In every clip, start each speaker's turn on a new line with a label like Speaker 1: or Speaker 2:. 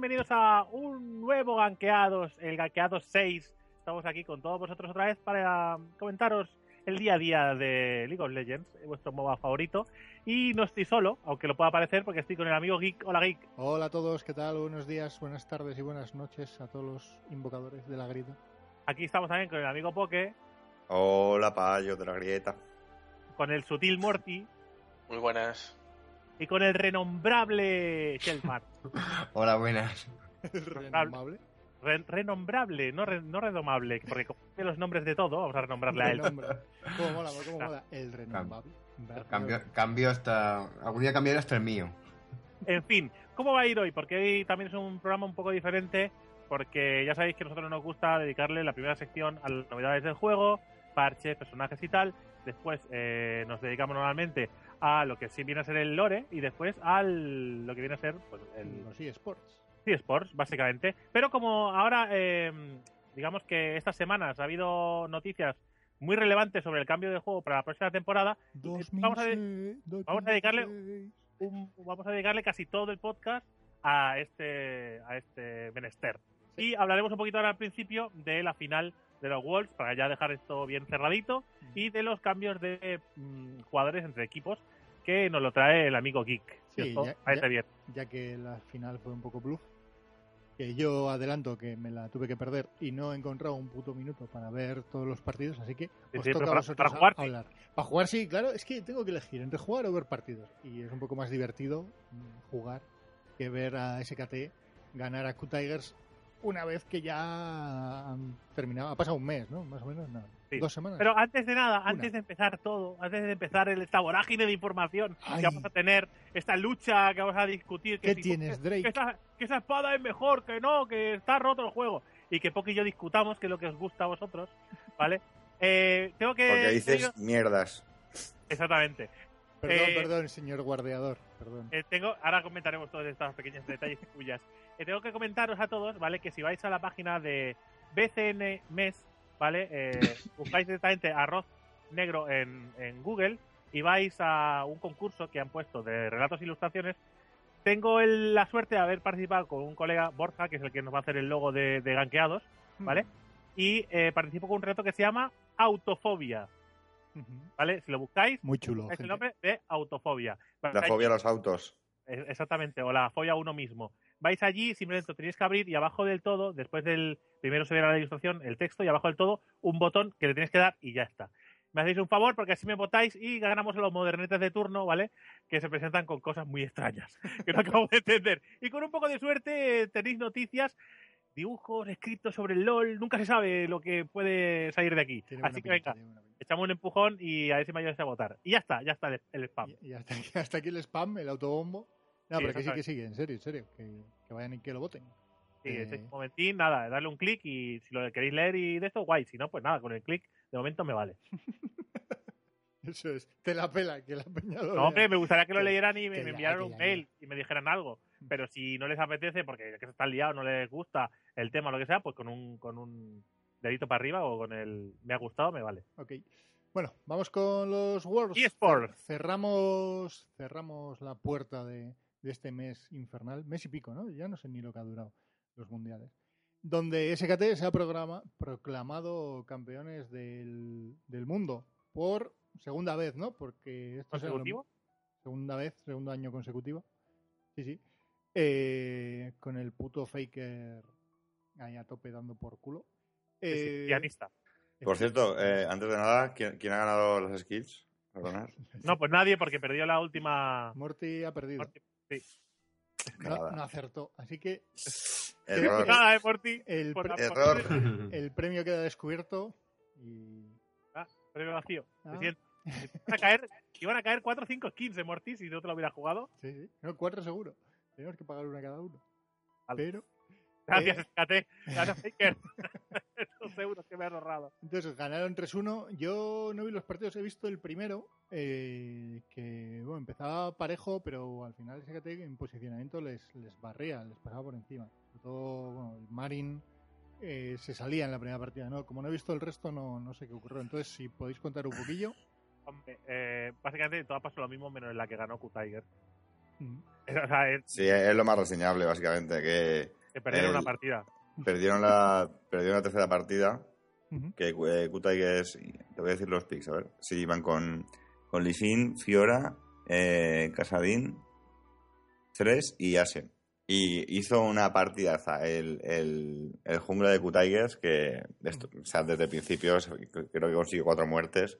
Speaker 1: bienvenidos a un nuevo Ganqueados, el Ganqueados 6. Estamos aquí con todos vosotros otra vez para comentaros el día a día de League of Legends, vuestro MOBA favorito. Y no estoy solo, aunque lo pueda parecer, porque estoy con el amigo Geek. Hola, Geek.
Speaker 2: Hola a todos, ¿qué tal? Buenos días, buenas tardes y buenas noches a todos los invocadores de la grieta.
Speaker 1: Aquí estamos también con el amigo Poke,
Speaker 3: Hola, payo de la grieta.
Speaker 1: con el sutil Morty
Speaker 4: Muy buenas.
Speaker 1: Y con el renombrable Shelmar.
Speaker 5: Hola, buenas.
Speaker 2: Renombrable.
Speaker 1: Re- renombrable, no, re- no redomable, porque como tiene los nombres de todo, vamos a renombrarle a él.
Speaker 2: ¿Cómo mola? ¿Cómo mola? El renombrable.
Speaker 5: Cambio, cambio hasta. Algún día cambiaré hasta el mío.
Speaker 1: En fin, ¿cómo va a ir hoy? Porque hoy también es un programa un poco diferente, porque ya sabéis que a nosotros nos gusta dedicarle la primera sección a las novedades del juego, parches, personajes y tal. Después eh, nos dedicamos normalmente a lo que sí viene a ser el lore y después a lo que viene a ser pues, el,
Speaker 2: Los eSports.
Speaker 1: Sí, Sports, básicamente. Pero como ahora, eh, digamos que estas semanas ha habido noticias muy relevantes sobre el cambio de juego para la próxima temporada, vamos a de-
Speaker 2: 2006,
Speaker 1: vamos a dedicarle-
Speaker 2: 2006.
Speaker 1: un- vamos a dedicarle casi todo el podcast a este, a este menester. Y hablaremos un poquito ahora al principio de la final de los Wolves, para ya dejar esto bien cerradito, y de los cambios de mm, jugadores entre equipos, que nos lo trae el amigo Geek.
Speaker 2: Sí, ya-
Speaker 1: Parece
Speaker 2: ya-
Speaker 1: bien.
Speaker 2: ya que la final fue un poco bluff. Que yo adelanto que me la tuve que perder y no he encontrado un puto minuto para ver todos los partidos, así que os
Speaker 1: sí,
Speaker 2: toca
Speaker 1: pero
Speaker 2: a
Speaker 1: para-
Speaker 2: vosotros
Speaker 1: para
Speaker 2: a-
Speaker 1: jugar, sí.
Speaker 2: hablar. Para jugar, sí, claro, es que tengo que elegir entre jugar o ver partidos. Y es un poco más divertido mm, jugar que ver a SKT ganar a Q-Tigers una vez que ya han terminado. Ha pasado un mes, ¿no? Más o menos, no.
Speaker 1: Sí.
Speaker 2: Dos semanas.
Speaker 1: Pero antes de nada,
Speaker 2: Una.
Speaker 1: antes de empezar todo, antes de empezar el- esta vorágine de información
Speaker 2: Ay.
Speaker 1: que vamos a tener, esta lucha que vamos a discutir, que
Speaker 2: ¿Qué
Speaker 1: si-
Speaker 2: tienes,
Speaker 1: que,
Speaker 2: Drake?
Speaker 1: esa, que esa espada es mejor, que no, que está roto el juego, y que Poki y yo discutamos, que es lo que os gusta a vosotros, ¿vale? Eh, tengo que...
Speaker 3: Porque dices
Speaker 1: tengo-
Speaker 3: mierdas.
Speaker 1: Exactamente.
Speaker 2: Perdón,
Speaker 1: eh,
Speaker 2: perdón, señor guardeador. Perdón.
Speaker 1: Eh, tengo, ahora comentaremos todos estos pequeños detalles tuyas. Eh, tengo que comentaros a todos, ¿vale? Que si vais a la página de BCN Mes, ¿vale? Eh, buscáis directamente arroz negro en, en Google y vais a un concurso que han puesto de relatos e ilustraciones. Tengo el- la suerte de haber participado con un colega, Borja, que es el que nos va a hacer el logo de, de Ganqueados, ¿vale? Y eh, participo con un reto que se llama Autofobia. ¿vale? Si lo buscáis,
Speaker 2: Muy chulo.
Speaker 1: es el nombre de Autofobia.
Speaker 3: La fobia a los autos.
Speaker 1: Exactamente, o la fobia a uno mismo. Vais allí, simplemente lo tenéis que abrir y abajo del todo, después del primero se verá la ilustración, el texto y abajo del todo un botón que le tenéis que dar y ya está. Me hacéis un favor porque así me votáis y ganamos a los modernetes de turno, ¿vale? Que se presentan con cosas muy extrañas, que no acabo de entender. Y con un poco de suerte tenéis noticias, dibujos, escritos sobre el LOL, nunca se sabe lo que puede salir de aquí.
Speaker 2: Tiene
Speaker 1: Así que
Speaker 2: pinta,
Speaker 1: venga, echamos un empujón y a ver si me ayudáis a votar. Y ya está, ya está el, el spam.
Speaker 2: Y, y hasta, aquí, hasta aquí el spam, el autobombo. No,
Speaker 1: Sí,
Speaker 2: pero que sí, que sigue, en serio, en serio. Que, que vayan y que lo voten.
Speaker 1: Sí,
Speaker 2: Eh,
Speaker 1: este momentín, nada, darle un clic y si lo queréis leer y de esto, guay. Si no, pues nada, con el clic de momento me vale.
Speaker 2: Eso es, te la pela, que la peña lo
Speaker 1: No, hombre, me gustaría que lo
Speaker 2: Que-
Speaker 1: leyeran y me, me enviaran un mail y me dijeran algo. Pero si no les apetece, porque que están liados, no les gusta el tema o lo que sea, pues con un, con un dedito para arriba o con el me ha gustado, me vale.
Speaker 2: Ok. Bueno, vamos con los Worlds.
Speaker 1: eSports.
Speaker 2: Cerramos, cerramos la puerta de, de este mes infernal. Mes y pico, ¿no? Ya no sé ni lo que ha durado los mundiales. Donde SKT se ha programa- proclamado campeones del, del mundo por segunda vez, ¿no? Porque esto lo-
Speaker 1: ¿Consecutivo?
Speaker 2: segunda vez, segundo año consecutivo. Sí, sí. Eh, con el puto Faker ahí a tope dando por culo.
Speaker 1: Sí, sí,
Speaker 2: Eh,
Speaker 1: pianista.
Speaker 3: Por cierto, eh, antes de nada, ¿quién, quién ha ganado las skills? Perdonad.
Speaker 1: No, pues nadie, porque perdió la última.
Speaker 2: Morty ha perdido.
Speaker 1: Sí.
Speaker 2: No, no acertó. Así que
Speaker 3: Error.
Speaker 1: Nada, eh, por ti.
Speaker 2: el,
Speaker 1: Por
Speaker 2: pre-
Speaker 3: Error.
Speaker 2: el premio queda descubierto. Y
Speaker 1: Premio vacío.
Speaker 2: Ah.
Speaker 1: Me siento. Iban a caer, iban a caer 4 o 5 skins de Morty si no te lo hubiera jugado.
Speaker 2: sí, sí. No, cuatro seguro. Tenemos que pagar una cada uno.
Speaker 1: Vale.
Speaker 2: Pero
Speaker 1: Gracias,
Speaker 2: Eh.
Speaker 1: SKT. Gracias, Faker. Esos euros que me has ahorrado.
Speaker 2: Entonces ganaron 3-1. Yo no vi los partidos, he visto el primero, eh, que bueno, empezaba parejo, pero al final SKT en posicionamiento les, les barría, les pasaba por encima. Sobre todo bueno, el Marin eh, se salía en la primera partida. No, como no he visto el resto, no, no sé qué ocurrió. Entonces, si podéis contar un poquillo.
Speaker 1: Hombre, eh, básicamente todo pasó lo mismo menos en la que ganó Q-Tiger.
Speaker 2: Mm.
Speaker 1: O sea, es
Speaker 3: Sí, es lo más reseñable, básicamente, que
Speaker 1: que
Speaker 3: El-
Speaker 1: una partida.
Speaker 3: perdieron la, perdieron la tercera partida, que eh, Q-Tigers, te voy a decir los picks, a ver. Sí, iban con, con Fiora, eh, Casadín, Tres y Asen. Y hizo una partidaza el, el, el jungla de Q-Tigers que esto- o sea, desde el principio creo que consiguió cuatro muertes.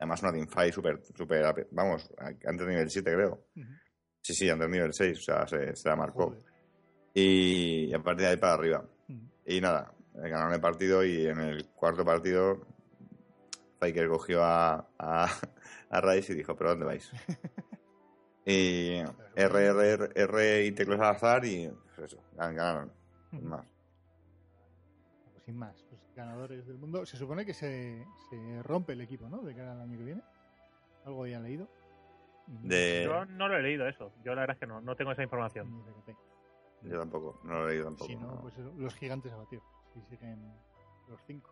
Speaker 3: Además una teamfight súper, ape- vamos, antes de nivel 7 creo. Sí, sí, antes de nivel 6, o sea, se, se la marcó.
Speaker 2: Joder.
Speaker 3: Y a partir de ahí para arriba. Y nada, ganaron el partido y en el cuarto partido Faker cogió a, a, a Rice y dijo, ¿pero dónde vais? y R, R, R, R y teclas al azar y pues eso, gan- ganaron. sin más.
Speaker 2: Pues sin más, pues ganadores del mundo. Se supone que se, se rompe el equipo, ¿no? De cara al año que viene. Algo ya leído. Y-
Speaker 3: De-
Speaker 1: Yo no lo he leído eso. Yo la verdad es que no, no tengo esa información.
Speaker 2: ni sé
Speaker 3: Yo tampoco, no lo he leído tampoco.
Speaker 2: Si no,
Speaker 3: no.
Speaker 2: pues eso, los gigantes a batir. Si siguen los cinco.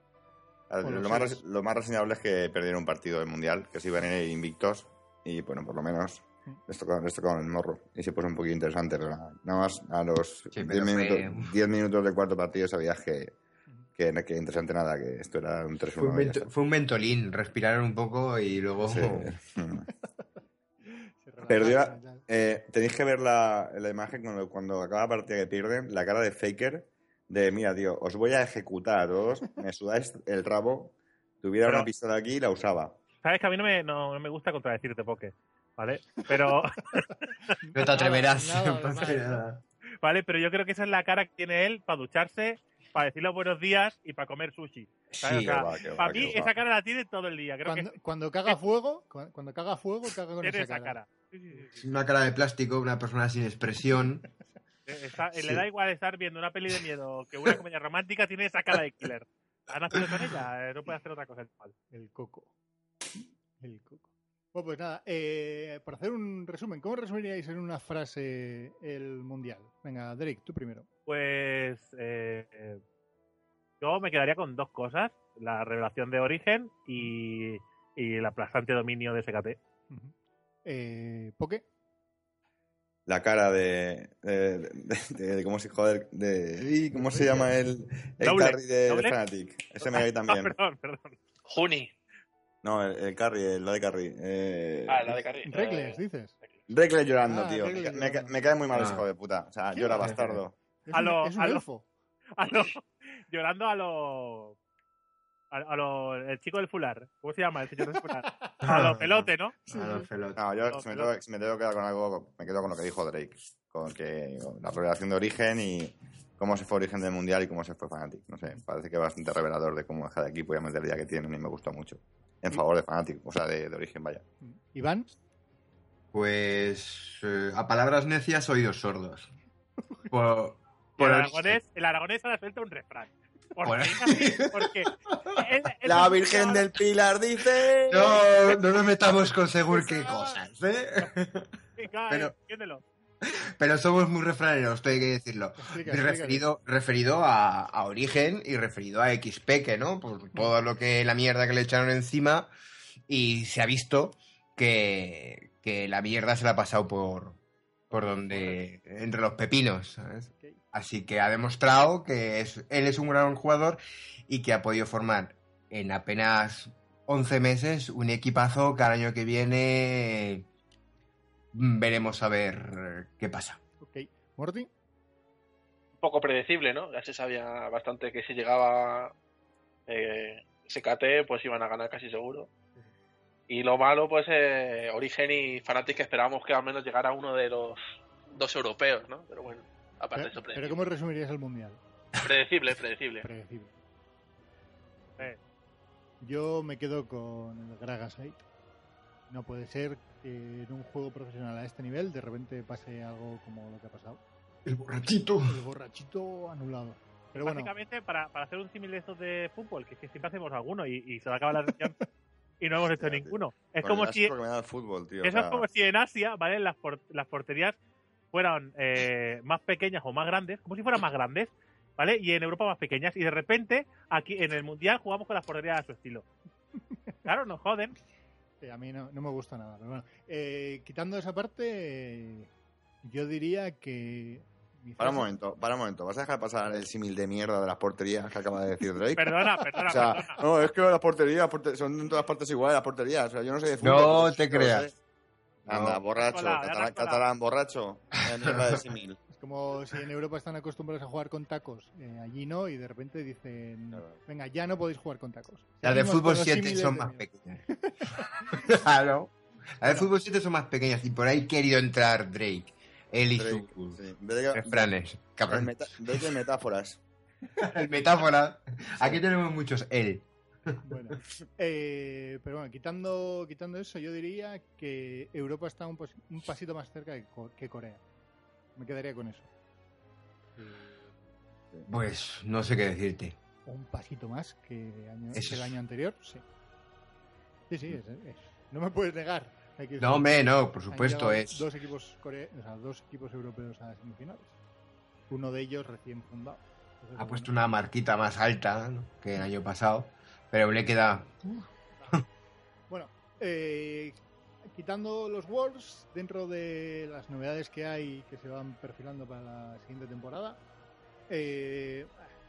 Speaker 3: Ver,
Speaker 2: los
Speaker 3: lo, más, lo más reseñable es que perdieron un partido del Mundial, que se iban a ir invictos y bueno, por lo menos les tocó, les tocó el morro y se puso un poquito interesante, pero nada, nada más a los
Speaker 5: Sí,
Speaker 3: 10
Speaker 5: pero fue-
Speaker 3: minutos, 10 minutos del cuarto partido sabías que, que, que interesante nada, que esto era un 3-1.
Speaker 5: Fue fue un ventolín, respiraron un poco y luego...
Speaker 3: Sí. Perdió. Eh, tenéis que ver la, la imagen cuando, cuando acaba la partida que pierden, la cara de Faker, de mira, tío, os voy a ejecutar a todos, me sudáis el rabo, tuviera
Speaker 1: Pero-
Speaker 3: una pistola aquí y la usaba.
Speaker 1: Sabes que a mí no me, no, no me gusta contradecirte, Poke. ¿Vale? Pero,
Speaker 5: No te atreverás.
Speaker 2: Nada, nada,
Speaker 5: Pasa
Speaker 2: nada.
Speaker 5: nada.
Speaker 1: ¿vale? Pero yo creo que esa es la cara que tiene él para ducharse, para decir los buenos días y para comer sushi.
Speaker 5: Sí,
Speaker 1: O sea,
Speaker 3: va, que va,
Speaker 1: para mí esa cara la tiene todo el día. Creo
Speaker 2: Cuando,
Speaker 1: que
Speaker 2: cuando caga fuego, cu- cuando caga fuego, caga con
Speaker 1: tiene
Speaker 2: esa
Speaker 1: esa
Speaker 2: cara.
Speaker 1: cara. Sí, sí, sí,
Speaker 5: Es una cara de plástico, una persona sin expresión.
Speaker 1: Eh, está-
Speaker 5: Sí.
Speaker 1: Le da igual estar viendo una peli de miedo que una comedia romántica, tiene esa cara de killer. Ha nacido con ella, eh, no puede hacer otra cosa. el
Speaker 2: coco. El coco. Bueno, pues nada, eh, para hacer un resumen, ¿cómo resumiríais en una frase el mundial? Venga, Drake, tú primero.
Speaker 1: Pues eh, eh, yo me quedaría con dos cosas: la revelación de origen y, y el aplastante dominio de SKT.
Speaker 2: Ujú. Eh, Poke.
Speaker 3: La cara de, de, de- de- cómo se joder, de, ¿cómo se llama el, el
Speaker 1: Doble,
Speaker 3: carry de. Fnatic? Ese me también.
Speaker 1: perdón, perdón.
Speaker 4: Juni.
Speaker 3: No, el, el carry, el lo de carry. Eh,
Speaker 4: Ah, la de Carri.
Speaker 2: Regles,
Speaker 4: Eh,
Speaker 2: dices.
Speaker 3: Reckless llorando,
Speaker 2: Ah,
Speaker 3: tío. Me,
Speaker 2: llorando.
Speaker 3: cae muy mal ese
Speaker 5: Ah.
Speaker 3: hijo de puta. O sea,
Speaker 2: ¿Qué
Speaker 3: llora bastardo.
Speaker 2: Es
Speaker 1: A
Speaker 2: un,
Speaker 1: lo-
Speaker 2: es un
Speaker 1: a lo-
Speaker 2: elfo.
Speaker 1: A lo- llorando a lo. A, a lo. El chico del fular. ¿Cómo se llama el señor del fular? A lo pelote, ¿no?
Speaker 5: A los
Speaker 2: sí.
Speaker 5: pelotes.
Speaker 3: No, yo si, me tengo, si me tengo que quedar con algo, me quedo con lo que dijo Drake. Con que con la revelación de origen y cómo se fue origen del mundial y cómo se fue Fnatic. No sé, parece que es bastante revelador de cómo deja de equipo y a meter ya que tienen y me gustó mucho. En favor de Fnatic, o sea, de, de origen, vaya.
Speaker 2: Iván.
Speaker 5: Pues eh, a palabras necias, oídos sordos. Por, por
Speaker 1: el aragonés, el aragonés ahora suelta un refrán. Porque,
Speaker 5: Bueno.
Speaker 1: porque es- es
Speaker 3: La Virgen del Pilar dice...
Speaker 5: No, no nos metamos con según qué cosas, ¿eh? Pero-
Speaker 1: entiéndelo.
Speaker 5: Pero somos muy refraneros, hay que decirlo.
Speaker 2: Explica,
Speaker 5: referido, referido a, a Origen y referido a XP, ¿no? Por todo lo que la mierda que le echaron encima y se ha visto que, que la mierda se la ha pasado por, por donde, entre los pepinos, ¿sabes? Así que ha demostrado que es, él es un gran jugador y que ha podido formar en apenas 11 meses un equipazo que al año que viene mm, veremos a ver qué pasa.
Speaker 2: Ok. Morty.
Speaker 4: un poco predecible, ¿no? Ya se sabía bastante que si llegaba eh, SKT, pues iban a ganar casi seguro. Y lo malo, pues, eh, Origen y Fnatic que esperábamos que al menos llegara uno de los dos europeos, ¿no? Pero bueno, aparte de
Speaker 2: Pero,
Speaker 4: eso,
Speaker 2: pero. ¿cómo resumirías el mundial?
Speaker 4: Predecible, predecible.
Speaker 2: Predecible.
Speaker 1: Eh,
Speaker 2: Yo me quedo con el Gragasite. No puede ser que en un juego profesional a este nivel de repente pase algo como lo que ha pasado.
Speaker 5: El borrachito.
Speaker 2: El borrachito anulado. Pero bueno,
Speaker 1: Básicamente, para, para hacer un símil de estos de fútbol, que, es que siempre hacemos alguno y, y se va a acabar la sesión y no hemos hecho ninguno. Es como si,
Speaker 3: fútbol, tío. o
Speaker 1: eso es como si en Asia, ¿vale? Las, por- las porterías fueran eh, más pequeñas o más grandes, como si fueran más grandes, ¿vale? Y en Europa más pequeñas. Y de repente, aquí en el Mundial jugamos con las porterías a su estilo. Claro, nos joden.
Speaker 2: eh, a mí no, no me gusta nada. Pero bueno, eh, quitando esa parte, Yo diría que.
Speaker 3: Para un momento, para un momento. ¿Vas a dejar pasar el símil de mierda de las porterías que acaba de decir Drake?
Speaker 1: Perdona, perdona,
Speaker 3: O sea,
Speaker 1: perdona.
Speaker 3: no, es que las porterías son en todas partes iguales las porterías. O sea, yo no sé de fútbol.
Speaker 5: No te creas.
Speaker 3: sé. Anda,
Speaker 5: No.
Speaker 3: borracho,
Speaker 1: has
Speaker 3: catalán, borracho. De.
Speaker 2: Es como si en Europa están acostumbrados a jugar con tacos, eh, allí no, y de repente dicen. Venga, ya no podéis jugar con tacos.
Speaker 5: Las de fútbol
Speaker 2: con los
Speaker 5: 7
Speaker 2: símiles
Speaker 5: son más pequeñas. claro. Las de fútbol 7 son más pequeñas y por ahí querido entrar Drake. Él y
Speaker 3: Drake,
Speaker 5: sus
Speaker 3: sí. Drake-
Speaker 5: refranes.
Speaker 3: metáforas.
Speaker 5: El metáfora. Aquí tenemos muchos él.
Speaker 2: Bueno, eh, pero bueno, quitando, quitando eso, yo diría que Europa está un, pasito más cerca que, que Corea. Me quedaría con eso.
Speaker 5: Pues no sé qué decirte.
Speaker 2: Un pasito más que, año- el año anterior, sí. Sí, sí, es- es- no me puedes negar. Que
Speaker 5: No, hombre, no, por supuesto es.
Speaker 2: Dos equipos, core- o sea, dos equipos europeos a semifinales. Uno de ellos recién fundado. Entonces,
Speaker 5: Ha puesto una marquita más alta ¿no? que el año pasado, pero le queda.
Speaker 2: Bueno, eh, quitando los Worlds, dentro de las novedades que hay que se van perfilando para la siguiente temporada, eh,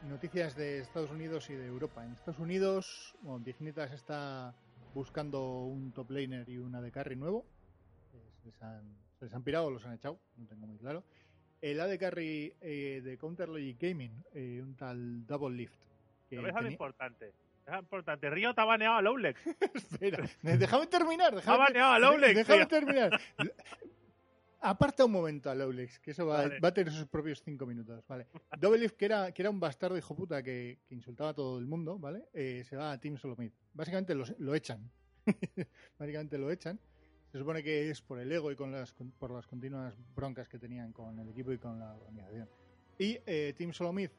Speaker 2: noticias de Estados Unidos y de Europa. En Estados Unidos, bueno, Dignitas está buscando un top laner y una de carry nuevo. Eh, Se les han, se les han pirado o los han echado, no tengo muy claro. El AD Carry eh, de Counter Logic Gaming, eh, un tal Double Lift. que
Speaker 1: Pero ves a lo
Speaker 2: tenía-
Speaker 1: importante. Es importante. Río te ha baneado a Lowlex.
Speaker 2: Espera, déjame terminar.
Speaker 1: Ha
Speaker 2: Déjame,
Speaker 1: baneado a Lowlex.
Speaker 2: déjame
Speaker 1: tío.
Speaker 2: terminar. Aparta un momento a Lowlex, que eso va,
Speaker 1: Vale.
Speaker 2: va a tener sus propios cinco minutos, ¿vale? Double Lift, que era, que era un bastardo hijo puta que, que insultaba a todo el mundo, ¿vale? Eh, se va a Team Solomid. Básicamente los- lo echan. Básicamente lo echan. Se supone que es por el ego y con las, con- por las continuas broncas que tenían con el equipo y con la organización. Y eh, Team Solomid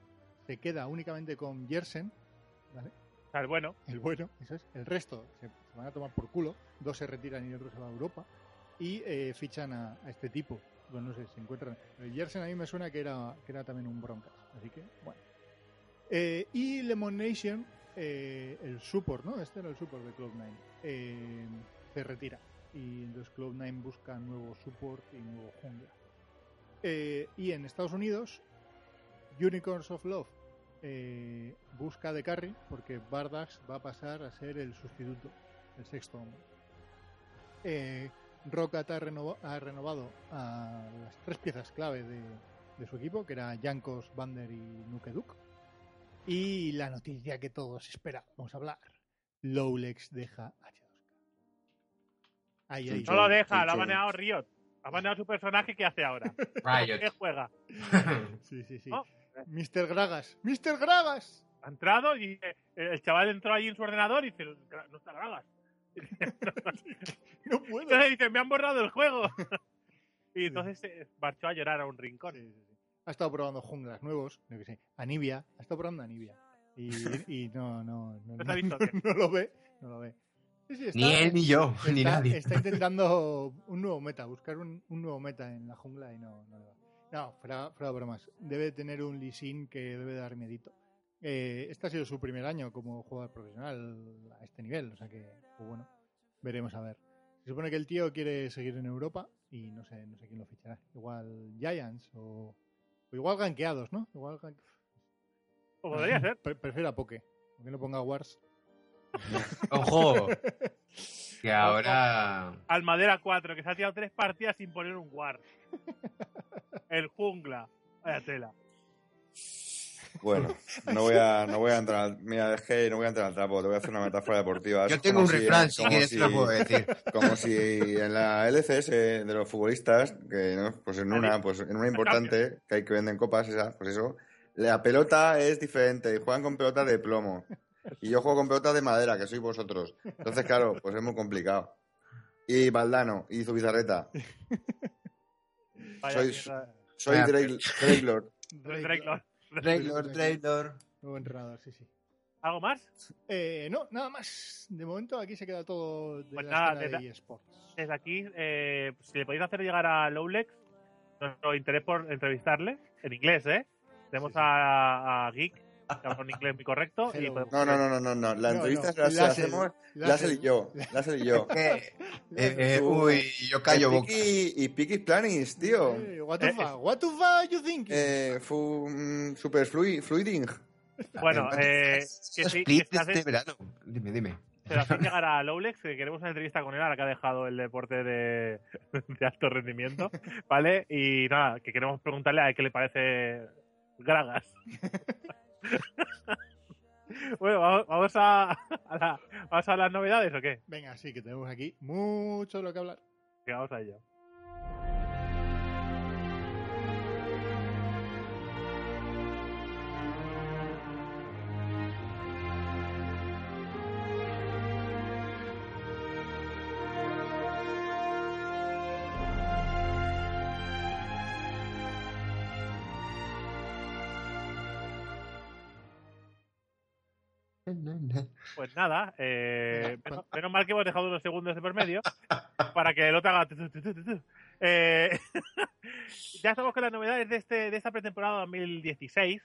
Speaker 2: se queda únicamente con Jersen, ¿vale?
Speaker 1: El bueno.
Speaker 2: el bueno, eso es. El resto se, van a tomar por culo. Dos se retiran y el otro se va a Europa. Y eh, fichan a, este tipo. Bueno, no sé, se encuentran. El Jersen a mí me suena que era, que era también un Broncas. Así que, bueno. Eh, y Lemon Nation, eh, el support, ¿no? Este era el support de Cloud9. eh, se retira. Y entonces Cloud9 busca nuevo support y nuevo jungla. Eh, y en Estados Unidos, Unicorns of Love eh, busca de carry porque Bardax va a pasar a ser el sustituto, el sexto hombre. Eh, Rocket ha, renova- ha renovado a las tres piezas clave de, de su equipo, que era Jankos, Bander y Nukeduk. Y la noticia que todos esperábamos hablar: Lowlex deja a H2K. Ahí, ahí.
Speaker 1: No lo deja, lo ha baneado Riot. Ha baneado su personaje, ¿qué hace ahora?
Speaker 5: Riot.
Speaker 1: ¿Qué juega?
Speaker 2: Sí, sí, sí. Mr. Gragas. ¡Mr. Gragas!
Speaker 1: Ha entrado y eh, el chaval entró ahí en su ordenador y dice, no está Gragas.
Speaker 2: No puedo.
Speaker 1: Entonces dice, me han borrado el juego. y entonces eh, marchó a llorar a un rincón.
Speaker 2: Sí, sí, sí. Ha estado probando junglas nuevos, yo que sé, Anivia, ha estado probando Anivia. Y, y no, no, no,
Speaker 1: ¿No visto
Speaker 2: no lo ve, no lo ve. Sí, sí, está-
Speaker 5: Ni él ni yo, ni nadie.
Speaker 2: está intentando un nuevo meta, buscar un, un nuevo meta en la jungla y no, no le va. No, fuera, fuera de bromas. Debe tener un Lee Sin que debe dar miedito. Eh, este ha sido su primer año como jugador profesional a este nivel, o sea que, pues bueno, veremos a ver. Se supone que el tío quiere seguir en Europa y no sé, no sé quién lo fichará. Igual Giants o, o igual ganqueados, ¿no? Igual gan-
Speaker 1: Pues podría ser.
Speaker 2: Pre- prefiero a Poke, aunque no ponga Wars.
Speaker 5: Ojo, que ahora.
Speaker 1: Al Madera 4, que se ha tirado tres partidas sin poner un guard. El jungla. Vaya tela.
Speaker 3: Bueno, no voy a, no voy a entrar. al- Mira, es que no voy a entrar al trapo, te voy a hacer una metáfora deportiva.
Speaker 5: Yo
Speaker 3: Es
Speaker 5: tengo un
Speaker 3: si-
Speaker 5: refrán, si
Speaker 3: como
Speaker 5: quieres te lo
Speaker 3: si-
Speaker 5: puedo decir.
Speaker 3: Como si en la LCS de los futbolistas, que ¿no? pues en una, pues en una importante, que hay que venden copas, esa, pues eso, la pelota es diferente, y juegan con pelotas de plomo. Y yo juego con pelotas de madera, que sois vosotros. Entonces, claro, pues es muy complicado. Y Valdano, y Zubizarreta.
Speaker 1: Vaya
Speaker 3: Sois-
Speaker 1: mierda.
Speaker 3: Soy
Speaker 5: Ah,
Speaker 3: Drake, Drake Lord.
Speaker 1: Drake Lord.
Speaker 5: Trailor, Trailor.
Speaker 2: Nuevo entrenador, sí, sí.
Speaker 1: ¿Algo más?
Speaker 2: Eh, no, nada más. De momento aquí se queda todo de
Speaker 1: Pues
Speaker 2: la
Speaker 1: nada,
Speaker 2: escena
Speaker 1: desde-
Speaker 2: de eSports.
Speaker 1: Desde aquí, eh, si le podéis hacer llegar a Lowlex nuestro interés por entrevistarle, en inglés, ¿eh? Tenemos
Speaker 2: Sí, sí.
Speaker 1: A, a Geek un inglés muy correcto. Y podemos-
Speaker 3: No, no, no, no, no, no. La
Speaker 2: No,
Speaker 3: entrevista
Speaker 2: no.
Speaker 3: se la, hacemos.
Speaker 2: Láser
Speaker 3: y yo. Láser y yo.
Speaker 5: Eh, eh, eh, uy, yo callo
Speaker 3: Y
Speaker 5: boca.
Speaker 3: Piki- Y Piki Planis, tío.
Speaker 2: Eh, what the
Speaker 1: Eh,
Speaker 2: fuck? What the fuck you think?
Speaker 3: Eh, fu, mm, super flui- fluiding.
Speaker 1: Bueno, eh, que sí, que hace-
Speaker 5: este verano. Dime, dime.
Speaker 1: Se lo hacen llegar a Lowlex, que queremos una entrevista con él ahora que ha dejado el deporte de, de alto rendimiento, ¿vale? Y nada, que queremos preguntarle a qué le parece Gragas. bueno, vamos, vamos a, a la- vamos a las novedades o qué?
Speaker 2: Venga, sí, que tenemos aquí mucho de lo que hablar.
Speaker 1: Que vamos a ello. Pues nada, eh, menos, menos mal que hemos dejado unos segundos de por medio para que el otro haga. Eh, ya estamos con las novedades de, este, de esta pretemporada 2016,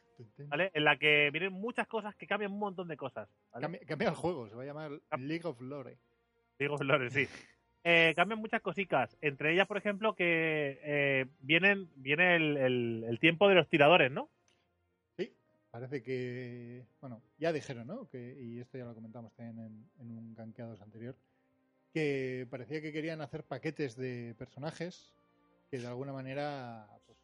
Speaker 1: ¿vale? En la que vienen muchas cosas que cambian un montón de cosas. ¿vale?
Speaker 2: Cambia, cambia el juego, se va a llamar. League of Lore.
Speaker 1: Digo, Flores, sí. Eh, cambian muchas cositas. Entre ellas, por ejemplo, que eh, vienen, viene el, el- el tiempo de los tiradores, ¿no?
Speaker 2: Parece que. Bueno, ya dijeron, ¿no? Que, y esto ya lo comentamos también en, en un gankeados anterior. Que parecía que querían hacer paquetes de personajes que de alguna manera. Pues,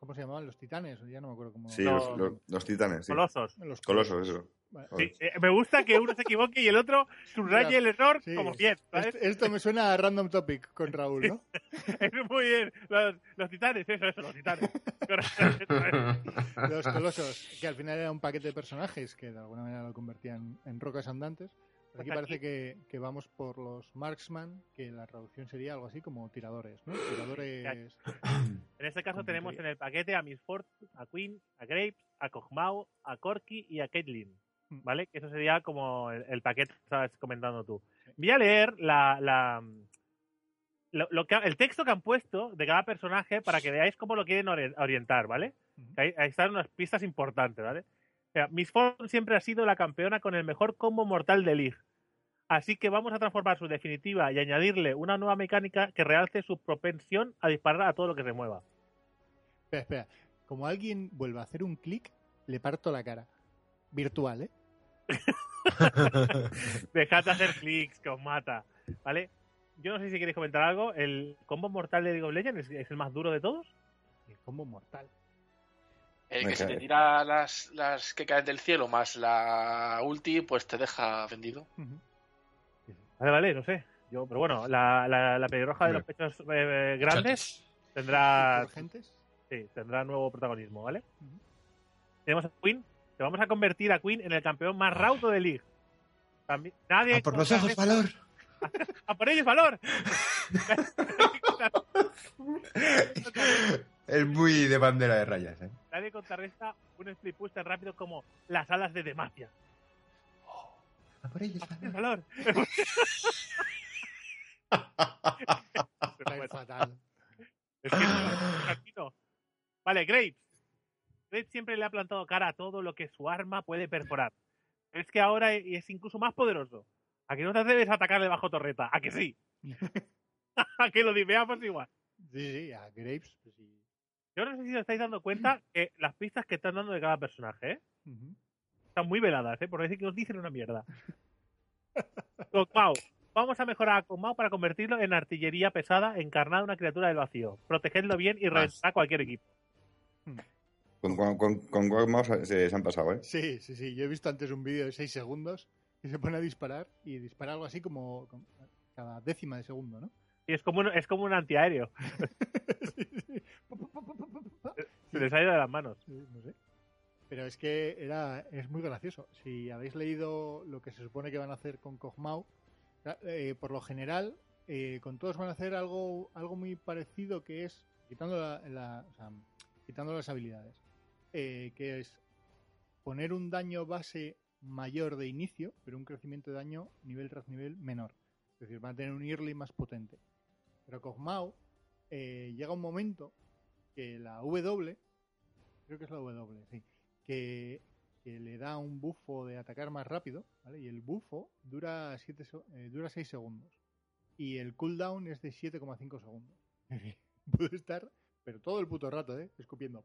Speaker 2: ¿Cómo se llamaban? Los titanes, ya no me acuerdo cómo.
Speaker 3: Sí, los, los, los titanes, sí.
Speaker 1: Colosos.
Speaker 2: Los
Speaker 3: Colosos, eso.
Speaker 2: Vale.
Speaker 1: Sí, eh, me gusta que uno se equivoque y el otro subraye el error
Speaker 2: Sí.
Speaker 1: como bien, ¿sabes?
Speaker 2: Esto, esto me suena a random topic con Raúl, ¿no?
Speaker 1: Es muy bien. Los, los titanes, eso, eso, los titanes.
Speaker 2: Los colosos, que al final era un paquete de personajes que de alguna manera lo convertían en rocas andantes. Pues aquí
Speaker 1: Pues aquí-
Speaker 2: parece que, que vamos por los marksman, que la traducción sería algo así como tiradores, ¿no? Tiradores.
Speaker 1: En este caso tenemos en el paquete a Miss Fortune, a Queen, a Grapes, a Kog'Maw, a Corky y a Caitlyn.
Speaker 2: Mm.
Speaker 1: ¿Vale? Eso sería como el, el paquete que estabas comentando tú. Voy a leer la, la- lo, lo que, el texto que han puesto de cada personaje para que veáis cómo lo quieren ori- orientar, ¿vale? Ahí, ahí están unas pistas importantes, ¿vale? O sea, Miss Fortune siempre ha sido la campeona con el mejor combo mortal de League. Así que vamos a transformar su definitiva y añadirle una nueva mecánica que realce su propensión a disparar a todo lo que se mueva.
Speaker 2: Espera, espera. Como alguien vuelva a hacer un clic, le parto la cara. Virtual, ¿eh?
Speaker 1: Dejad de hacer clics, que os mata. ¿Vale? Yo no sé si queréis comentar algo. ¿El combo mortal de League of Legends es, el más duro de todos?
Speaker 2: El combo mortal.
Speaker 4: El que se te tira las, las que caen del cielo más la ulti, pues te deja vendido.
Speaker 1: Vale, vale, no sé. Yo, pero bueno, la, la, la pelirroja de los pechos eh, grandes tendrá, sí, tendrá nuevo protagonismo, ¿vale? Tenemos a Queen. Te vamos a convertir a Queen en el campeón más raudo de League. También, nadie
Speaker 5: A por los ojos, valor.
Speaker 1: ¡A por ellos, valor!
Speaker 5: Es muy de bandera de rayas, ¿eh?
Speaker 1: Nadie contrarresta un split push tan rápido como las alas de Demacia.
Speaker 5: A por ellos, valor.
Speaker 1: ¡Valor!
Speaker 2: Fatal.
Speaker 1: Es que no, es asesino. Vale, Graves. Graves siempre le ha plantado cara a todo lo que su arma puede perforar. Es que ahora es incluso más poderoso. ¿A que no te atreves a atacarle bajo torreta? ¿A que sí? ¿A que lo diveamos igual?
Speaker 2: Sí, sí, a Graves. pues sí.
Speaker 1: Yo no sé si os estáis dando cuenta que las pistas que están dando de cada personaje ¿eh? Están muy veladas, ¿eh? por decir que os dicen una mierda. Kog'Maw. Vamos a mejorar a Kog'Maw para convertirlo en artillería pesada encarnada en una criatura del vacío. Protegedlo bien y reventar a cualquier equipo.
Speaker 3: Con, con, con, con Kog'Maw se, se han pasado, ¿eh?
Speaker 2: Sí, sí, sí. Yo he visto antes un vídeo de 6 segundos y se pone a disparar y dispara algo así como como cada décima de segundo, ¿no?
Speaker 1: Y es como un, es como un antiaéreo.
Speaker 2: Sí, sí.
Speaker 1: Se les ha ido de las manos.
Speaker 2: Sí, no sé. Pero es que era, es muy gracioso. Si habéis leído lo que se supone que van a hacer con Kog'Maw, eh, por lo general, eh, con todos van a hacer algo, algo muy parecido que es, quitando, la, la- o sea, quitando las habilidades, eh, que es poner un daño base mayor de inicio, pero un crecimiento de daño nivel tras nivel menor. Es decir, van a tener un early más potente. Pero Kog'Maw eh, llega un momento que la W, creo que es la W, que le da un bufo de atacar más rápido, ¿vale? Y el bufo dura 7 eh, dura 6 segundos. Y el cooldown es de 7,5 segundos. Puede estar, pero todo el puto rato, ¿eh? Escupiendo. El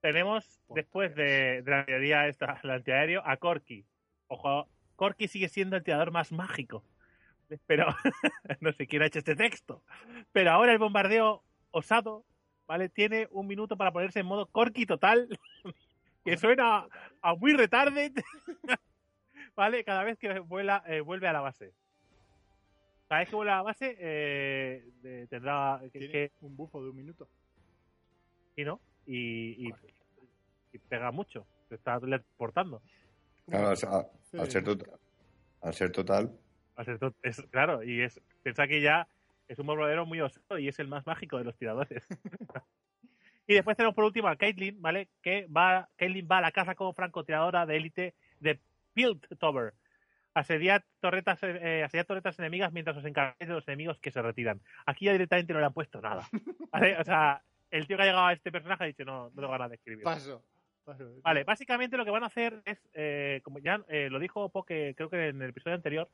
Speaker 1: Tenemos, después de, de la teoría esta, el antiaéreo, a Corky. Ojo, Corky sigue siendo el tirador más mágico. Pero no sé quién ha hecho este texto. Pero ahora el bombardeo osado, ¿vale? Tiene un minuto para ponerse en modo Corky total. que suena a muy retarded. ¿Vale? Cada vez que vuela, eh, vuelve a la base. Cada vez que vuelve a la base, eh, tendrá que,
Speaker 2: Tiene
Speaker 1: que-
Speaker 2: un bufo de un minuto.
Speaker 1: y no y, y- y pega mucho se está portando
Speaker 3: Claro, o sea, al ser, tot-
Speaker 2: música.
Speaker 3: al ser total,
Speaker 1: es, claro y es piensa que ya es un bombardero muy osado y es el más mágico de los tiradores. Y después tenemos por último a Caitlyn vale que va Caitlyn va a la caza como francotiradora de élite de Piltover asediar torretas eh, asediar torretas enemigas mientras os encargáis de los enemigos que se retiran. Aquí ya directamente no le han puesto nada ¿vale? o sea el tío que ha llegado a este personaje ha dicho no no tengo ganas de escribir
Speaker 2: Paso. paso.
Speaker 1: Vale, básicamente lo que van a hacer es, eh, como ya eh, lo dijo Poke, creo que en el episodio anterior,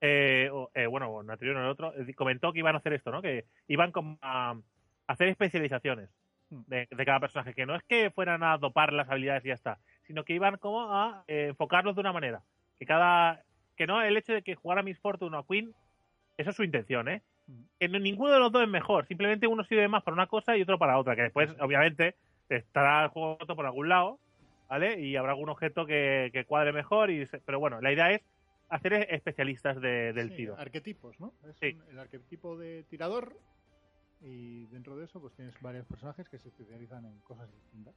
Speaker 1: eh, o, eh, bueno, en el anterior o en el otro, eh, comentó que iban a hacer esto, ¿no? Que iban como a hacer especializaciones
Speaker 2: Hmm.
Speaker 1: de, de cada personaje, que no es que fueran a dopar las habilidades y ya está, sino que iban como a eh, enfocarlos de una manera. Que cada, que no el hecho de que jugara Miss Fortune o a Queen, esa es su intención, ¿eh? Que no- ninguno de los dos es mejor, simplemente uno sirve más para una cosa y otro para otra, que después, obviamente, estará el juego por algún lado, ¿vale? Y habrá algún objeto que, que cuadre mejor, y se- pero bueno, la idea es hacer especialistas de- del
Speaker 2: Sí,
Speaker 1: tiro.
Speaker 2: Arquetipos, ¿no? Es
Speaker 1: Sí.
Speaker 2: un- el arquetipo de tirador y dentro de eso pues tienes varios personajes que se especializan en cosas distintas.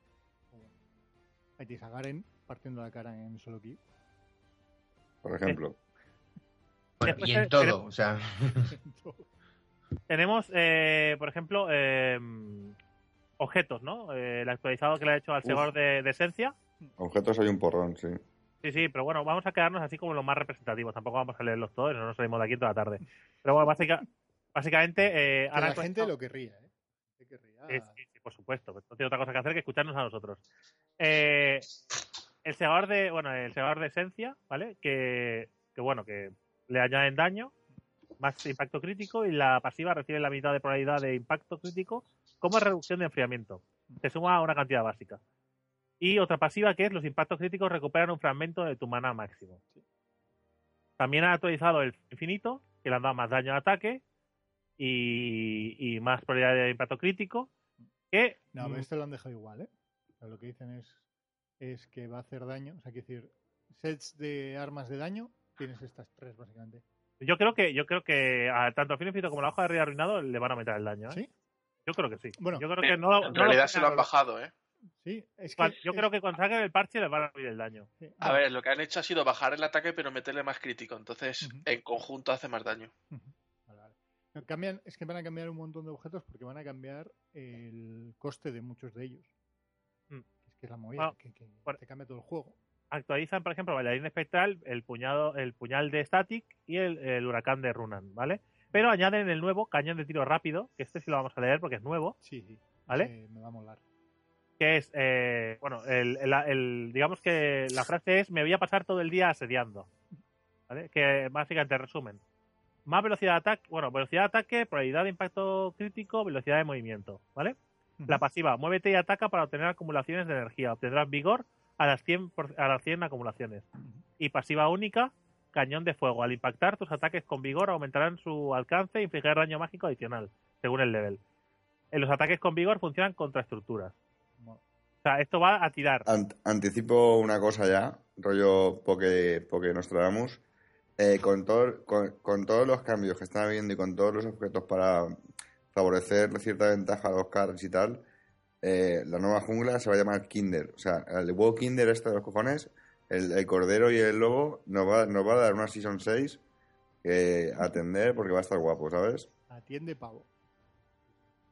Speaker 2: Ahí tienes a Garen partiendo la cara en solo kill.
Speaker 3: por ejemplo.
Speaker 5: Bueno, y en
Speaker 1: te-
Speaker 5: todo, o sea,
Speaker 1: Tenemos, eh, por ejemplo, eh, objetos, ¿no? Eh, el actualizado que le ha hecho al
Speaker 3: Uf.
Speaker 1: segador de, de esencia.
Speaker 3: Objetos hay un porrón, sí.
Speaker 1: Sí, sí, pero bueno, vamos a quedarnos así como los más representativos. Tampoco vamos a leerlos todos, no nos salimos de aquí toda la tarde. Pero bueno, básica- básicamente, eh,
Speaker 2: Que la
Speaker 1: actualizado-
Speaker 2: gente lo querría, ¿eh? Querría-
Speaker 1: Sí, sí, sí, por supuesto. No tiene otra cosa que hacer que escucharnos a nosotros. Eh, el segador de, bueno, el segador de esencia, ¿vale? Que, que bueno, que le añaden daño, más impacto crítico y la pasiva recibe la mitad de probabilidad de impacto crítico como reducción de enfriamiento. Se suma a una cantidad básica. Y otra pasiva que es los impactos críticos recuperan un fragmento de tu mana máximo. También ha actualizado el infinito, que le han dado más daño al ataque y, y más probabilidad de impacto crítico. Que
Speaker 2: No, pero
Speaker 1: mm,
Speaker 2: este lo han dejado igual, ¿eh? Lo que dicen es, es que va a hacer daño. O sea, quiero decir, sets de armas de daño tienes estas tres, básicamente.
Speaker 1: Yo creo que, yo creo que a, tanto al fin infinito como la hoja de rey arruinado le van a aumentar el daño. ¿eh?
Speaker 2: ¿Sí?
Speaker 1: Yo creo que sí.
Speaker 2: Bueno,
Speaker 1: yo creo que no,
Speaker 4: en
Speaker 1: no
Speaker 4: realidad se lo han
Speaker 1: a-
Speaker 4: bajado, ¿eh?
Speaker 2: Sí, es que.
Speaker 1: Cuan- Yo
Speaker 2: es-
Speaker 1: creo que cuando saquen el parche les van a subir el daño.
Speaker 2: sí,
Speaker 4: A
Speaker 2: bueno,
Speaker 4: ver, lo que han hecho ha sido bajar el ataque pero meterle más crítico. Entonces, en conjunto hace más daño.
Speaker 2: Vale, vale. No, Cambian, es que van a cambiar un montón de objetos porque van a cambiar el coste de muchos de ellos.
Speaker 1: Mm.
Speaker 2: Es que es la movida,
Speaker 1: Ah,
Speaker 2: que, que
Speaker 1: por-
Speaker 2: te cambia todo el juego.
Speaker 1: Actualizan, por ejemplo, bailarín espectral, el puñado, el puñal de Static y el, el huracán de Runan, ¿vale? Pero añaden el nuevo cañón de tiro rápido, que este sí lo vamos a leer porque es nuevo,
Speaker 2: Sí, sí.
Speaker 1: ¿Vale?
Speaker 2: me va a molar.
Speaker 1: que es, eh, bueno, el, el- el- digamos que la frase es, me voy a pasar todo el día asediando, ¿vale? Que básicamente resumen. Más velocidad de ataque, bueno, velocidad de ataque, probabilidad de impacto crítico, velocidad de movimiento, ¿vale? La pasiva, muévete y ataca para obtener acumulaciones de energía. Obtendrás vigor a las 100, por- a las 100 acumulaciones. Y pasiva única, cañón de fuego. Al impactar, tus ataques con vigor aumentarán su alcance e infligir daño mágico adicional, según el level. En los ataques con vigor funcionan contra estructuras. O sea, esto va a tirar.
Speaker 3: Ant- anticipo una cosa ya, rollo porque, porque nos traemos. Eh, con, todo, con, con todos los cambios que están habiendo y con todos los objetos para favorecer cierta ventaja a los cards y tal, eh, la nueva jungla se va a llamar Kinder. O sea, el huevo Kinder este de los cojones, el, el cordero y el lobo, nos va, nos va a dar una Season 6 que atender porque va a estar guapo, ¿sabes?
Speaker 2: Atiende pavo.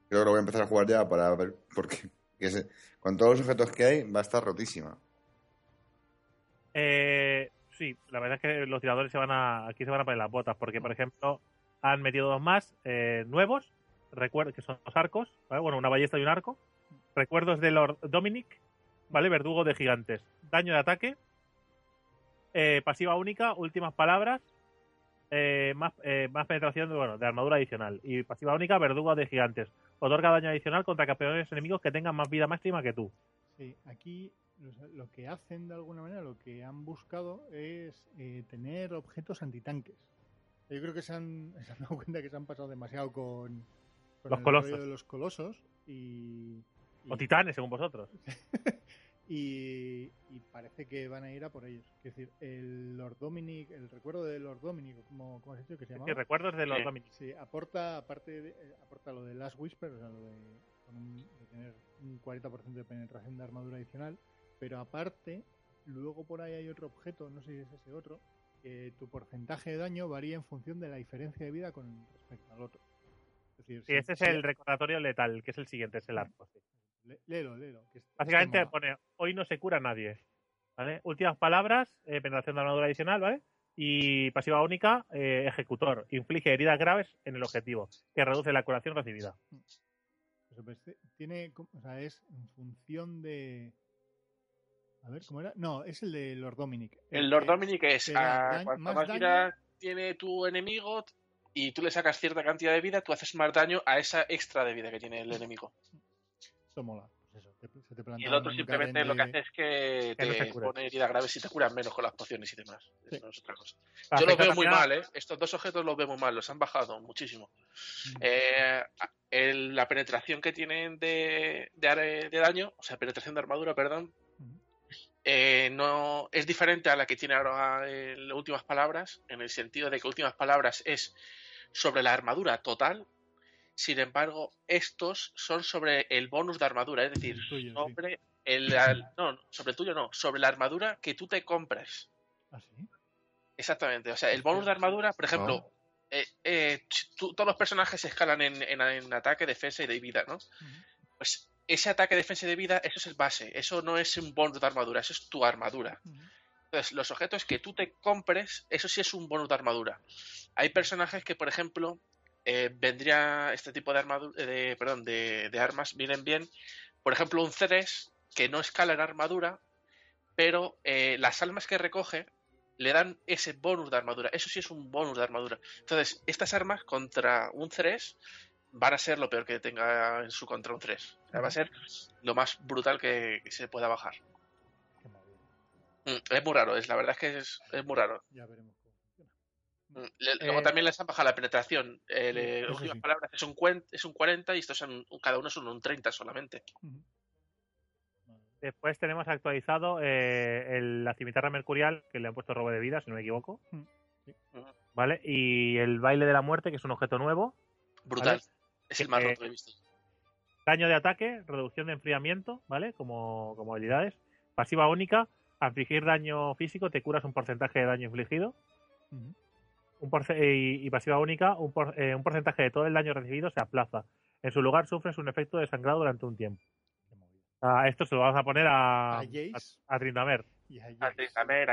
Speaker 3: Creo que lo voy a empezar a jugar ya para ver, porque que se- con todos los objetos que hay va a estar rotísima.
Speaker 1: Eh, sí, la verdad es que los tiradores se van a, aquí se van a poner las botas, porque, por ejemplo, han metido dos más eh, nuevos, recuerdo que son dos arcos, ¿vale? bueno, una ballesta y un arco, Recuerdos de Lord Dominic, ¿vale? Verdugo de gigantes. Daño de ataque. eh, pasiva única, últimas palabras. eh, más, eh, más penetración de, bueno, de armadura adicional. Y pasiva única, verdugo de gigantes. Otorga daño adicional contra campeones enemigos que tengan más vida máxima que tú.
Speaker 2: Sí, aquí lo- que hacen de alguna manera, lo que han buscado es tener objetos antitanques. Yo creo que se han, se han dado cuenta que se han pasado demasiado con, con
Speaker 1: Los
Speaker 2: el
Speaker 1: colosos.
Speaker 2: de los colosos y-
Speaker 1: O titanes, según vosotros.
Speaker 2: y, y parece que van a ir a por ellos. Es decir, el Lord Dominic, el recuerdo de Lord Dominic, como, como has dicho que se
Speaker 1: Sí,
Speaker 2: llamaba.
Speaker 1: recuerdos de Lord
Speaker 4: Sí.
Speaker 1: Dominic.
Speaker 2: Sí, aporta, aparte de, eh, aporta lo de Last Whisper, o sea, lo de, con un- de tener un 40% de penetración de armadura adicional, pero aparte, luego por ahí hay otro objeto, no sé si es ese otro, que tu porcentaje de daño varía en función de la diferencia de vida con respecto al otro. Es decir,
Speaker 1: Sí,
Speaker 2: si-
Speaker 1: ese es el recordatorio letal, que es el siguiente, es el arco. sí.
Speaker 2: Lé- léelo, léelo.
Speaker 1: Básicamente pone, hoy no se cura nadie. ¿Vale? Últimas palabras, eh, penetración de armadura adicional, ¿vale? Y pasiva única, eh, ejecutor. Inflige heridas graves en el objetivo, que reduce la curación recibida.
Speaker 2: Pues, pues, este- tiene, o sea, es en función de... A ver, ¿cómo era? No, es el de Lord Dominic.
Speaker 4: El Lord Dominic es
Speaker 2: da
Speaker 4: ah,
Speaker 2: daño- más
Speaker 4: más,
Speaker 2: daño.
Speaker 4: vida tiene tu enemigo y tú le sacas cierta cantidad de vida, tú haces más daño a esa extra de vida que tiene el enemigo.
Speaker 2: Mola. Pues eso, te- se te
Speaker 4: Y el otro simplemente lo que hace es que te pone heridas graves y te curan menos con las pociones y demás.
Speaker 2: Sí.
Speaker 4: Eso es otra cosa. Yo los veo muy mal, ¿eh? Estos dos objetos los veo muy mal, los han bajado muchísimo.
Speaker 2: Mm.
Speaker 4: Eh, el- la penetración que tienen de, de, daño, o sea, penetración de armadura, perdón,
Speaker 2: Ujú.
Speaker 4: eh, no es diferente a la que tiene ahora en últimas palabras, en el sentido de que últimas palabras es sobre la armadura total. Sin embargo, estos son sobre el bonus de armadura, es decir,
Speaker 2: El tuyo, sí.
Speaker 4: sobre el al- no, sobre el tuyo no, sobre la armadura que tú te compres.
Speaker 2: ¿Ah, sí?
Speaker 4: Exactamente. O sea, el bonus de armadura, por ejemplo,
Speaker 3: Oh.
Speaker 4: eh, eh, tú- todos los personajes se escalan en, en- en ataque, defensa y de vida, ¿no? Pues ese ataque, defensa y de vida, eso es el base. Eso no es un bonus de armadura, eso es tu armadura. Entonces, los objetos que tú te compres, eso sí es un bonus de armadura. Hay personajes que, por ejemplo, eh, vendría este tipo de armadura, de, perdón, de, de armas, vienen bien. Por ejemplo, un Ceres que no escala en armadura, pero eh, las almas que recoge le dan ese bonus de armadura. Eso sí es un bonus de armadura. Entonces, estas armas contra un Ceres van a ser lo peor que tenga en su contra un Ceres. O sea, va a ser lo más brutal que, que se pueda bajar.
Speaker 2: Qué.
Speaker 4: Mm, Es muy raro, es, la verdad es que es, es muy raro.
Speaker 2: Ya veremos
Speaker 4: le- Luego
Speaker 1: Eh,
Speaker 4: también les han bajado la penetración. Eh, le- últimas
Speaker 2: sí.
Speaker 4: palabras es un, cuen- es un 40 y estos son, cada uno son un 30 solamente.
Speaker 1: Después tenemos actualizado eh, el- la cimitarra mercurial, que le han puesto robo de vida, si no me equivoco.
Speaker 2: Mm, sí.
Speaker 1: ¿Vale? Y el baile de la muerte, que es un objeto nuevo.
Speaker 4: Brutal.
Speaker 1: Vale.
Speaker 4: Es el más roto que he visto.
Speaker 1: Daño de ataque, reducción de enfriamiento, ¿vale? Como, como habilidades. Pasiva única, al infligir daño físico te curas un porcentaje de daño infligido. Un y, y pasiva única, un, por- eh, un porcentaje de todo el daño recibido se aplaza. En su lugar sufres un efecto de sangrado durante un tiempo. Ah, esto se lo vamos a poner a,
Speaker 2: A Jace
Speaker 1: a, a Trindamer.
Speaker 2: y a
Speaker 4: A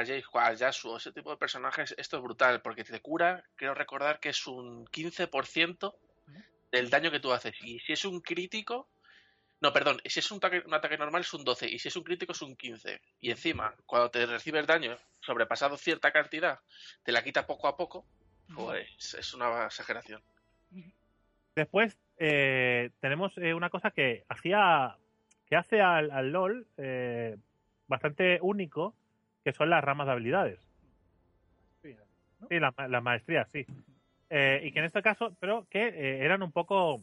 Speaker 2: Jace.
Speaker 4: A Yasuo, ese tipo de personajes, esto es brutal, porque te cura, quiero recordar que es un 15% del daño que tú haces. Y si es un crítico, no, perdón, si es un ataque, un ataque normal es un 12, y si es un crítico es un 15. Y encima, cuando te recibes daño sobrepasado cierta cantidad, te la quita poco a poco, pues es una exageración.
Speaker 1: Después eh, tenemos eh, una cosa que hacía que hace al, al LOL eh, bastante único, que son las ramas de habilidades.
Speaker 2: Sí, ¿no?
Speaker 1: Sí, la- las maestrías, sí. Eh, y que en este caso, pero que eh, eran un poco,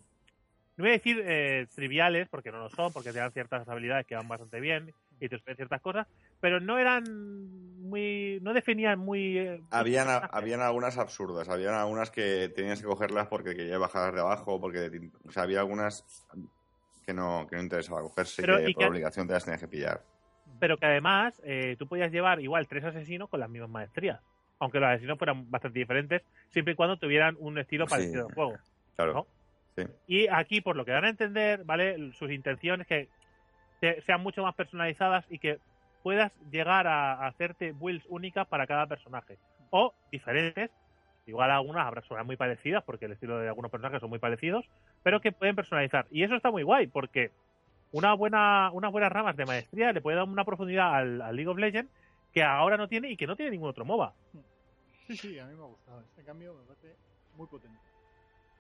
Speaker 1: no voy a decir eh, triviales, porque no lo son, porque te dan ciertas habilidades que van bastante bien y te ciertas cosas, pero no eran muy, no definían muy... eh,
Speaker 3: Habían, habían algunas absurdas, habían algunas que tenías que cogerlas porque querías bajar de abajo, porque o sea, había algunas que no, que no interesaba cogerse,
Speaker 1: Pero,
Speaker 3: que
Speaker 1: ¿y
Speaker 3: por obligación te las tenías que pillar.
Speaker 1: pero que además eh, tú podías llevar igual tres asesinos con las mismas maestrías, aunque los asesinos fueran bastante diferentes, siempre y cuando tuvieran un estilo
Speaker 3: Sí.
Speaker 1: parecido al juego.
Speaker 3: Claro.
Speaker 1: ¿No?
Speaker 3: Sí.
Speaker 1: Y aquí, por lo que dan a entender, ¿vale? Sus intenciones que sean mucho más personalizadas y que puedas llegar a, hacerte builds únicas para cada personaje. O diferentes. Igual algunas habrá son muy parecidas, porque el estilo de algunos personajes son muy parecidos, pero que pueden personalizar. Y eso está muy guay, porque una buena, unas buenas ramas de maestría, le puede dar una profundidad al, al League of Legends que ahora no tiene y que no tiene ningún otro MOBA.
Speaker 2: Sí, sí, a mí me ha gustado. Este cambio me parece muy potente.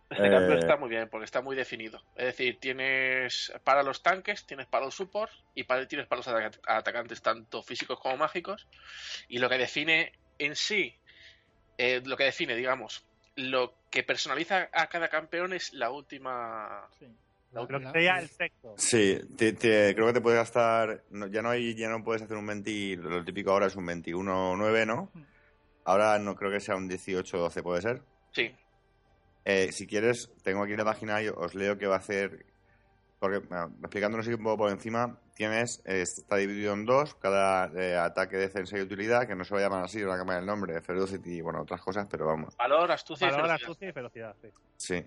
Speaker 4: Este
Speaker 3: Eh,
Speaker 4: cambio está muy bien porque está muy definido. Es decir, tienes para los tanques, tienes para los supports y para, tienes para los ataca- atacantes, tanto físicos como mágicos. Y lo que define en sí, eh, lo que define, digamos, lo que personaliza a cada campeón es la última.
Speaker 2: Sí.
Speaker 1: Lo que
Speaker 2: La-
Speaker 1: sería
Speaker 2: la-
Speaker 1: el sexto.
Speaker 3: Sí, te- te- creo que te puedes gastar. no, ya no hay, ya no puedes hacer un 20. Lo típico ahora es un 21-9, ¿no? Ahora no creo que sea un 18-12, ¿puede ser?
Speaker 4: Sí,
Speaker 3: Eh, si quieres, tengo aquí la página y os leo qué va a hacer. Porque, bueno, explicándonos un poco por encima, tienes, eh, está dividido en dos, cada eh, ataque, defensa y utilidad, que no se lo llaman así, van a cambiar el nombre, Ferocity y bueno, otras cosas, pero vamos.
Speaker 4: valor, astucia y
Speaker 1: Valor,
Speaker 4: velocidad.
Speaker 1: astucia y velocidad, sí.
Speaker 3: Sí.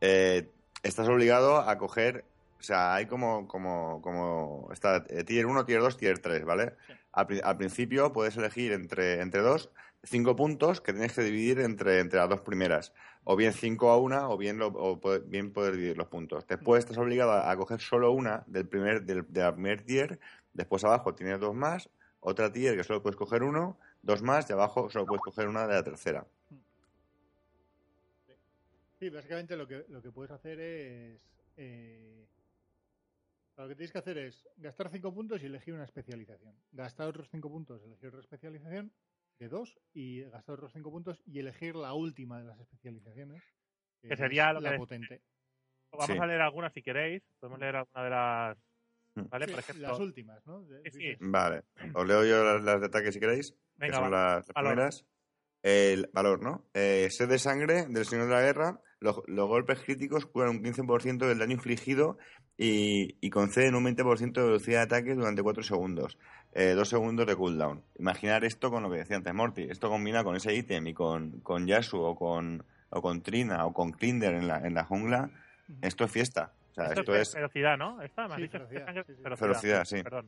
Speaker 3: Eh, estás obligado a coger. O sea, hay como. como, como está eh, tier 1, tier 2, tier 3, ¿vale?
Speaker 2: Sí.
Speaker 3: Al, al principio puedes elegir entre, entre dos, cinco puntos que tienes que dividir entre, entre las dos primeras. O bien 5 a una, o bien, lo, poder dividir los puntos. Después estás obligado a, a coger solo una del primer, del, de la primer tier. Después abajo tienes dos más. Otra tier que solo puedes coger uno. Dos más. Y abajo solo puedes coger una de la tercera.
Speaker 2: Sí, básicamente lo que, lo que puedes hacer es. eh, lo que tienes que hacer es gastar 5 puntos y elegir una especialización. Gastar otros 5 puntos, elegir otra especialización de 2 y gastar otros 5 puntos y elegir la última de las especializaciones.
Speaker 1: Que sería
Speaker 2: la
Speaker 1: que-
Speaker 2: potente.
Speaker 1: Vamos
Speaker 3: Sí.
Speaker 1: a leer algunas si queréis. Podemos leer alguna de las.
Speaker 3: Mm.
Speaker 1: ¿Vale?
Speaker 2: Sí,
Speaker 1: Por ejemplo.
Speaker 2: las últimas, ¿no? De-
Speaker 1: Sí, sí.
Speaker 2: dices,
Speaker 3: Vale. Os leo yo las, las de ataque si queréis. que
Speaker 1: Venga,
Speaker 3: son
Speaker 1: va.
Speaker 3: las, las primeras. El valor, ¿no? Eh, sed de sangre del Señor de la Guerra. Los, los golpes críticos curan un 15% del daño infligido y, y conceden un 20% de velocidad de ataque durante 4 segundos. 2 segundos de cooldown. Imaginar esto con lo que decía antes Morty. Esto combina con ese ítem y con, con Yasuo o con, o con Trina o con Klinder en la, en la jungla. Esto es fiesta. O sea,
Speaker 1: Esto,
Speaker 3: esto
Speaker 1: es velocidad, ¿no? ¿Esta? ¿Me has
Speaker 2: Sí,
Speaker 1: dicho?
Speaker 2: velocidad,
Speaker 1: Sangre-
Speaker 2: sí, sí.
Speaker 3: Velocidad, sí.
Speaker 1: Perdón.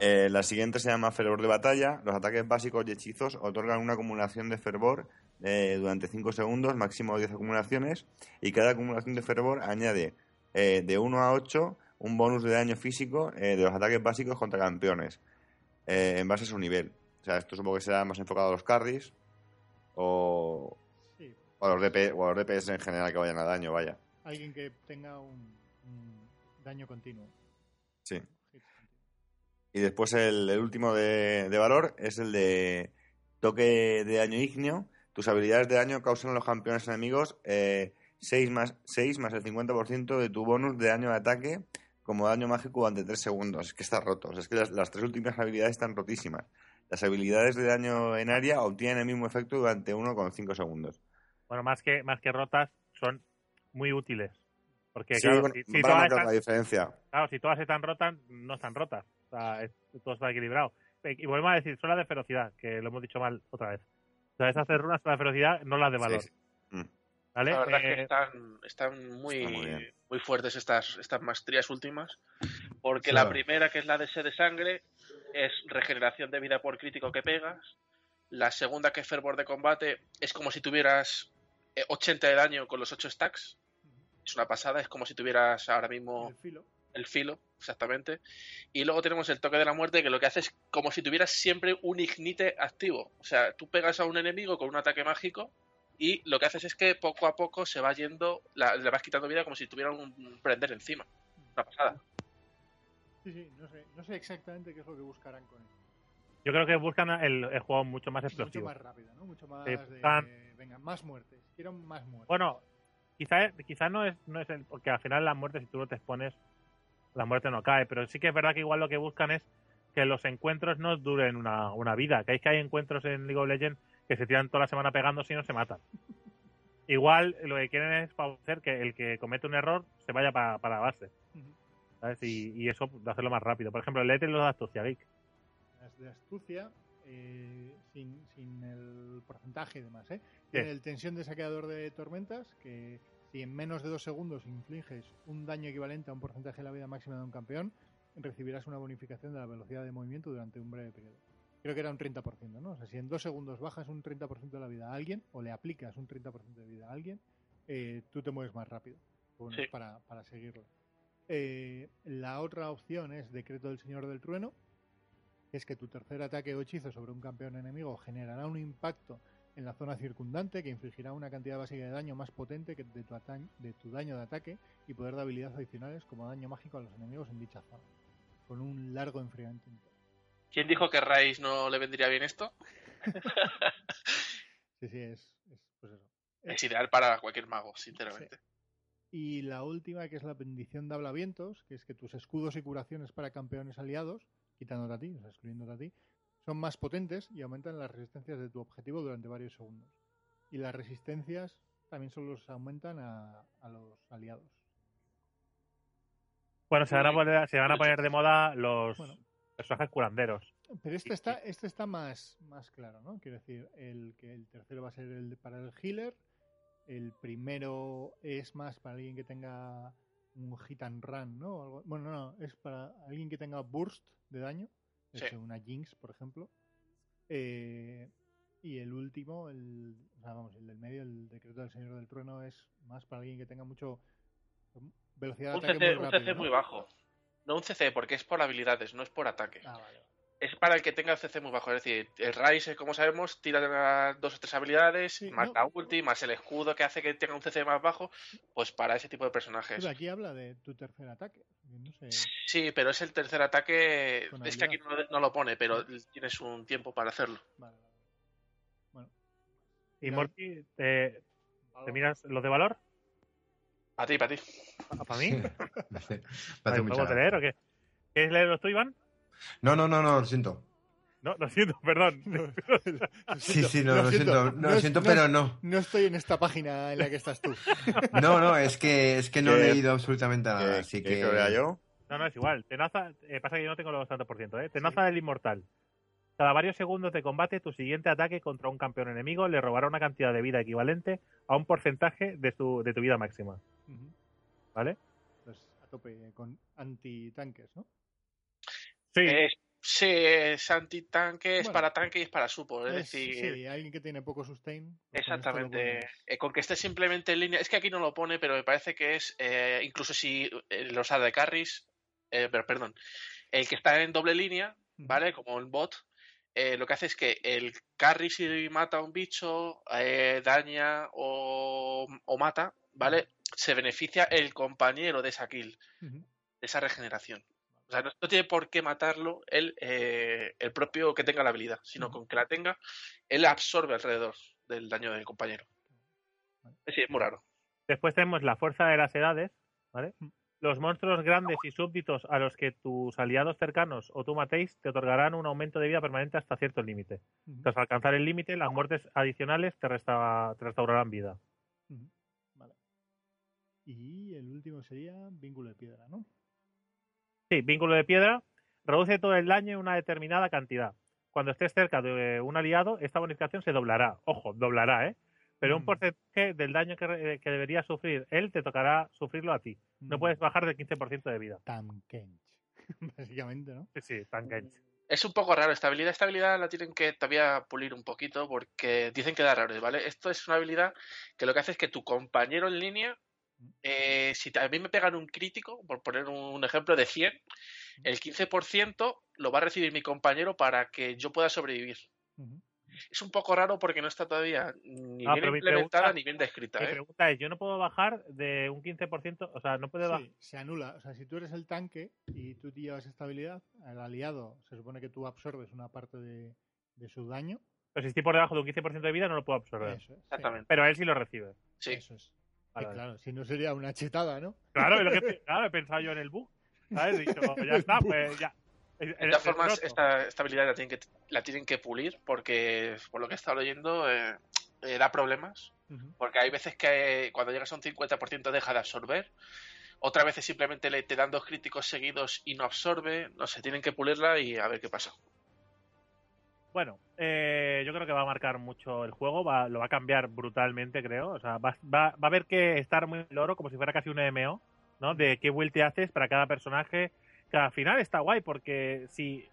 Speaker 3: Eh, la siguiente se llama Fervor de Batalla. Los ataques básicos y hechizos otorgan una acumulación de fervor eh, durante 5 segundos, máximo 10 acumulaciones, y cada acumulación de fervor añade eh, de 1 a 8 un bonus de daño físico eh, de los ataques básicos contra campeones, eh, en base a su nivel. O sea, esto supongo que será más enfocado a los carries o,
Speaker 2: sí,
Speaker 3: o a los DP, o a los DPS en general que vayan a daño, vaya.
Speaker 2: alguien que tenga un, un daño continuo.
Speaker 3: Sí. Y después el, el último de, de valor es el de toque de daño ígneo. Tus habilidades de daño causan a los campeones enemigos eh, 6, más, 6 más el 50% de tu bonus de daño de ataque como daño mágico durante 3 segundos. Es que está roto. O sea, es que las, las tres últimas habilidades están rotísimas. Las habilidades de daño en área obtienen el mismo efecto durante 1,5 segundos.
Speaker 1: Bueno, más que, más que rotas, son muy útiles. Porque,
Speaker 3: Sí,
Speaker 1: claro,
Speaker 3: bueno,
Speaker 1: si, todas están,
Speaker 3: la diferencia.
Speaker 1: claro, si todas están rotas, no están rotas. O sea, es- todo está equilibrado. Y volvemos a decir, son las de ferocidad, que lo hemos dicho mal otra vez. O sea, esas tres runas son las de ferocidad, no las de valor.
Speaker 3: Sí, sí.
Speaker 1: ¿Vale?
Speaker 4: La verdad es
Speaker 1: Eh,
Speaker 4: que están, están muy,
Speaker 3: Está muy bien.
Speaker 4: muy fuertes estas, estas maestrías últimas. Porque
Speaker 3: Claro.
Speaker 4: la primera, que es la de sed de sangre, es regeneración de vida por crítico que pegas. La segunda, que es fervor de combate, es como si tuvieras eh, 80 de daño con los 8 stacks. Es una pasada, es como si tuvieras ahora mismo
Speaker 2: El filo.
Speaker 4: el filo, exactamente. Y luego tenemos el toque de la muerte, que lo que hace es como si tuvieras siempre un ignite activo. O sea, tú pegas a un enemigo con un ataque mágico y lo que haces es que poco a poco se va yendo, la- le vas quitando vida como si tuviera un prender encima. Una pasada.
Speaker 2: Sí, sí, no sé, no sé exactamente qué es lo que buscarán con esto.
Speaker 1: yo creo que buscan el, el juego mucho más
Speaker 2: Mucho
Speaker 1: explosivo.
Speaker 2: más rápido, ¿no? Mucho más
Speaker 1: Sí,
Speaker 2: de... Venga, más muertes. Quiero más muertes.
Speaker 1: Bueno, quizá, quizá no es no es el porque al final la muerte si tú no te expones la muerte no cae, pero sí que es verdad que igual lo que buscan es que los encuentros no duren una, una vida, que que hay encuentros en League of Legends que se tiran toda la semana pegándose y no se matan. Igual lo que quieren es hacer que el que comete un error se vaya para, para la base. ¿sabes? Y, y eso de hacerlo más rápido. Por ejemplo, léete los de Astucia Geek.
Speaker 2: Las de astucia, eh, sin, sin el porcentaje y demás, ¿eh? Tiene el tensión de saqueador de tormentas, que si en menos de dos segundos infliges un daño equivalente a un porcentaje de la vida máxima de un campeón, recibirás una bonificación de la velocidad de movimiento durante un breve periodo. Creo que era un 30%, ¿no? O sea, si en dos segundos bajas un 30% de la vida a alguien, o le aplicas un 30% de vida a alguien, eh, tú te mueves más rápido. Bueno,
Speaker 4: Sí.
Speaker 2: para, para seguirlo. Eh, la otra opción es Decreto del Señor del Trueno, es que tu tercer ataque o hechizo sobre un campeón enemigo generará un impacto en la zona circundante que infligirá una cantidad básica de daño más potente que de tu, de tu daño de ataque y poder de habilidades adicionales como daño mágico a los enemigos en dicha zona, con un largo enfriamiento. interno.
Speaker 4: ¿Quién dijo que Rice no le vendría bien esto?
Speaker 2: Sí, sí, es, es pues eso.
Speaker 4: Es ideal para cualquier mago, sinceramente.
Speaker 2: Y la última, que es la bendición de hablavientos, que es que tus escudos y curaciones para campeones aliados, quitándote a ti, o sea, excluyéndote a ti, son más potentes y aumentan las resistencias de tu objetivo durante varios segundos. Y las resistencias también solo se aumentan a, a los aliados.
Speaker 1: Bueno, se van a poner, se van a poner de moda los
Speaker 2: Bueno.
Speaker 1: Personajes curanderos.
Speaker 2: Pero este está, este está más, más claro, ¿no? Quiero decir, el que el tercero va a ser el de- para el healer, el primero es más para alguien que tenga un hit and run, ¿no? Algo- bueno, no, no, es para alguien que tenga burst de daño, es
Speaker 4: Sí.
Speaker 2: decir, una jinx, por ejemplo. Eh, y el último, el, o sea, vamos, el del medio, el decreto del Señor del Trueno, es más para alguien que tenga mucho velocidad de
Speaker 4: Un
Speaker 2: ataque
Speaker 4: CC,
Speaker 2: muy
Speaker 4: un
Speaker 2: rápido,
Speaker 4: CC
Speaker 2: ¿no?
Speaker 4: muy bajo. No un CC, porque es por habilidades, no es por ataque.
Speaker 2: Ah, vale.
Speaker 4: Es para el que tenga el CC muy bajo. Es decir, el Rice, como sabemos, tira dos o tres habilidades,
Speaker 2: Sí,
Speaker 4: más
Speaker 2: no.
Speaker 4: la ulti, más el escudo que hace que tenga un CC más bajo, pues para ese tipo de personajes.
Speaker 2: Pero aquí habla de tu tercer ataque. No sé.
Speaker 4: Sí, pero es el tercer ataque.
Speaker 2: Con
Speaker 4: Es que aquí no, no lo pone, pero tienes un tiempo para hacerlo.
Speaker 2: Vale, vale. Bueno.
Speaker 1: Y. Morty, ¿te, te miras los de valor?
Speaker 4: Para ti, para ti.
Speaker 1: ¿Para mí? Vale,
Speaker 5: mucha
Speaker 1: ¿Podemos
Speaker 5: gracia.
Speaker 1: leer o qué? ¿Quieres leerlos tú, Iván?
Speaker 5: No, no, no, no, lo siento.
Speaker 1: No, lo siento, perdón.
Speaker 2: Lo
Speaker 5: Sí,
Speaker 2: siento,
Speaker 5: sí, no, lo siento, no, lo siento, pero no.
Speaker 2: No estoy en esta página en la que estás tú.
Speaker 5: No, no, es que, es que no he
Speaker 3: ¿Qué-
Speaker 5: leído absolutamente nada,
Speaker 3: ¿Qué-
Speaker 5: así que
Speaker 3: vea yo?
Speaker 1: No, no, es igual. Tenaza, eh, pasa que yo no tengo los tantos por ciento, ¿eh? Tenaza del inmortal. Cada varios segundos de combate, tu siguiente ataque contra un campeón enemigo le robará una cantidad de vida equivalente a un porcentaje de, su, de tu vida máxima. ¿Vale?
Speaker 2: Pues a tope con antitanques, ¿no?
Speaker 1: Sí,
Speaker 4: Es, sí, es anti-tanque, es
Speaker 2: Bueno.
Speaker 4: para tanque y es para supo. Es,
Speaker 2: Es-
Speaker 4: decir,
Speaker 2: sí, alguien que tiene poco sustain. pues
Speaker 4: Exactamente. Eh, con que esté simplemente en línea. Es que aquí no lo pone, pero me parece que es. eh, incluso si eh, los AD carries. eh, pero, perdón. El que está en doble línea. ¿vale? Como el bot. Eh, lo que hace es que el carry, si mata a un bicho, eh, daña o, o mata, ¿vale? Se beneficia el compañero de esa kill, de esa regeneración. O sea, no, no tiene por qué matarlo el, eh, el propio que tenga la habilidad, sino con que la tenga, él absorbe alrededor del daño del compañero.
Speaker 2: Vale.
Speaker 4: Sí, es muy raro.
Speaker 1: Después tenemos la fuerza de las edades, ¿vale? Los monstruos grandes y súbditos a los que tus aliados cercanos o tú matéis te otorgarán un aumento de vida permanente hasta cierto límite.
Speaker 2: Ujú.
Speaker 1: Tras alcanzar el límite, las muertes adicionales te, resta- te restaurarán vida.
Speaker 2: Vale. Y el último sería vínculo de piedra, ¿no?
Speaker 1: Sí, vínculo de piedra reduce todo el daño en una determinada cantidad. Cuando estés cerca de un aliado, esta bonificación se doblará. Ojo, doblará, ¿eh? Pero un
Speaker 2: Mm.
Speaker 1: porcentaje del daño que, re- que debería sufrir él te tocará sufrirlo a ti. No
Speaker 2: Mm.
Speaker 1: puedes bajar del 15% de vida.
Speaker 2: Tamkench. Básicamente, ¿no?
Speaker 1: Sí, sí, tan kench.
Speaker 4: Es un poco raro. Esta habilidad, esta habilidad la tienen que todavía pulir un poquito porque dicen que da errores, ¿vale? Esto es una habilidad que lo que hace es que tu compañero en línea, eh, si a mí me pegan un crítico, por poner un ejemplo de 100, el 15% lo va a recibir mi compañero para que yo pueda sobrevivir. Es un poco raro porque no está todavía ni
Speaker 1: Ah,
Speaker 4: bien implementada
Speaker 1: pregunta-
Speaker 4: ni bien descrita.
Speaker 1: Mi
Speaker 4: ¿eh?
Speaker 1: pregunta es, yo no puedo bajar de un 15%, o sea, no puedo bajar...
Speaker 2: Sí, se anula. O sea, si tú eres el tanque y tú te llevas esta habilidad, el aliado se supone que tú absorbes una parte de, de su daño.
Speaker 1: Pero si estoy por debajo de un 15% de vida, no lo puedo absorber.
Speaker 2: Eso es. sí,
Speaker 4: Exactamente.
Speaker 1: Pero él sí lo recibe.
Speaker 4: Sí.
Speaker 2: Eso es.
Speaker 1: Vale,
Speaker 2: Que
Speaker 1: vale.
Speaker 2: claro, si no sería una chetada, ¿no?
Speaker 1: Claro, es lo que, claro, he pensado yo en el bug. ¿Sabes? Dicho, ya está, pues ya.
Speaker 4: De todas formas, esta, esta habilidad la tienen, que, la tienen que pulir porque, por lo que he estado leyendo, eh, eh, da problemas. Porque hay veces que cuando llegas a un 50% deja de absorber. Otras veces simplemente le te dan dos críticos seguidos y no absorbe. No sé, tienen que pulirla y a ver qué pasa.
Speaker 1: Bueno, eh, yo creo que va a marcar mucho el juego, va, lo va a cambiar brutalmente, creo. O sea, va, va, va a haber que estar muy loro, como si fuera casi un MMO, ¿no? De qué te haces para cada personaje. Que al final está guay, porque si.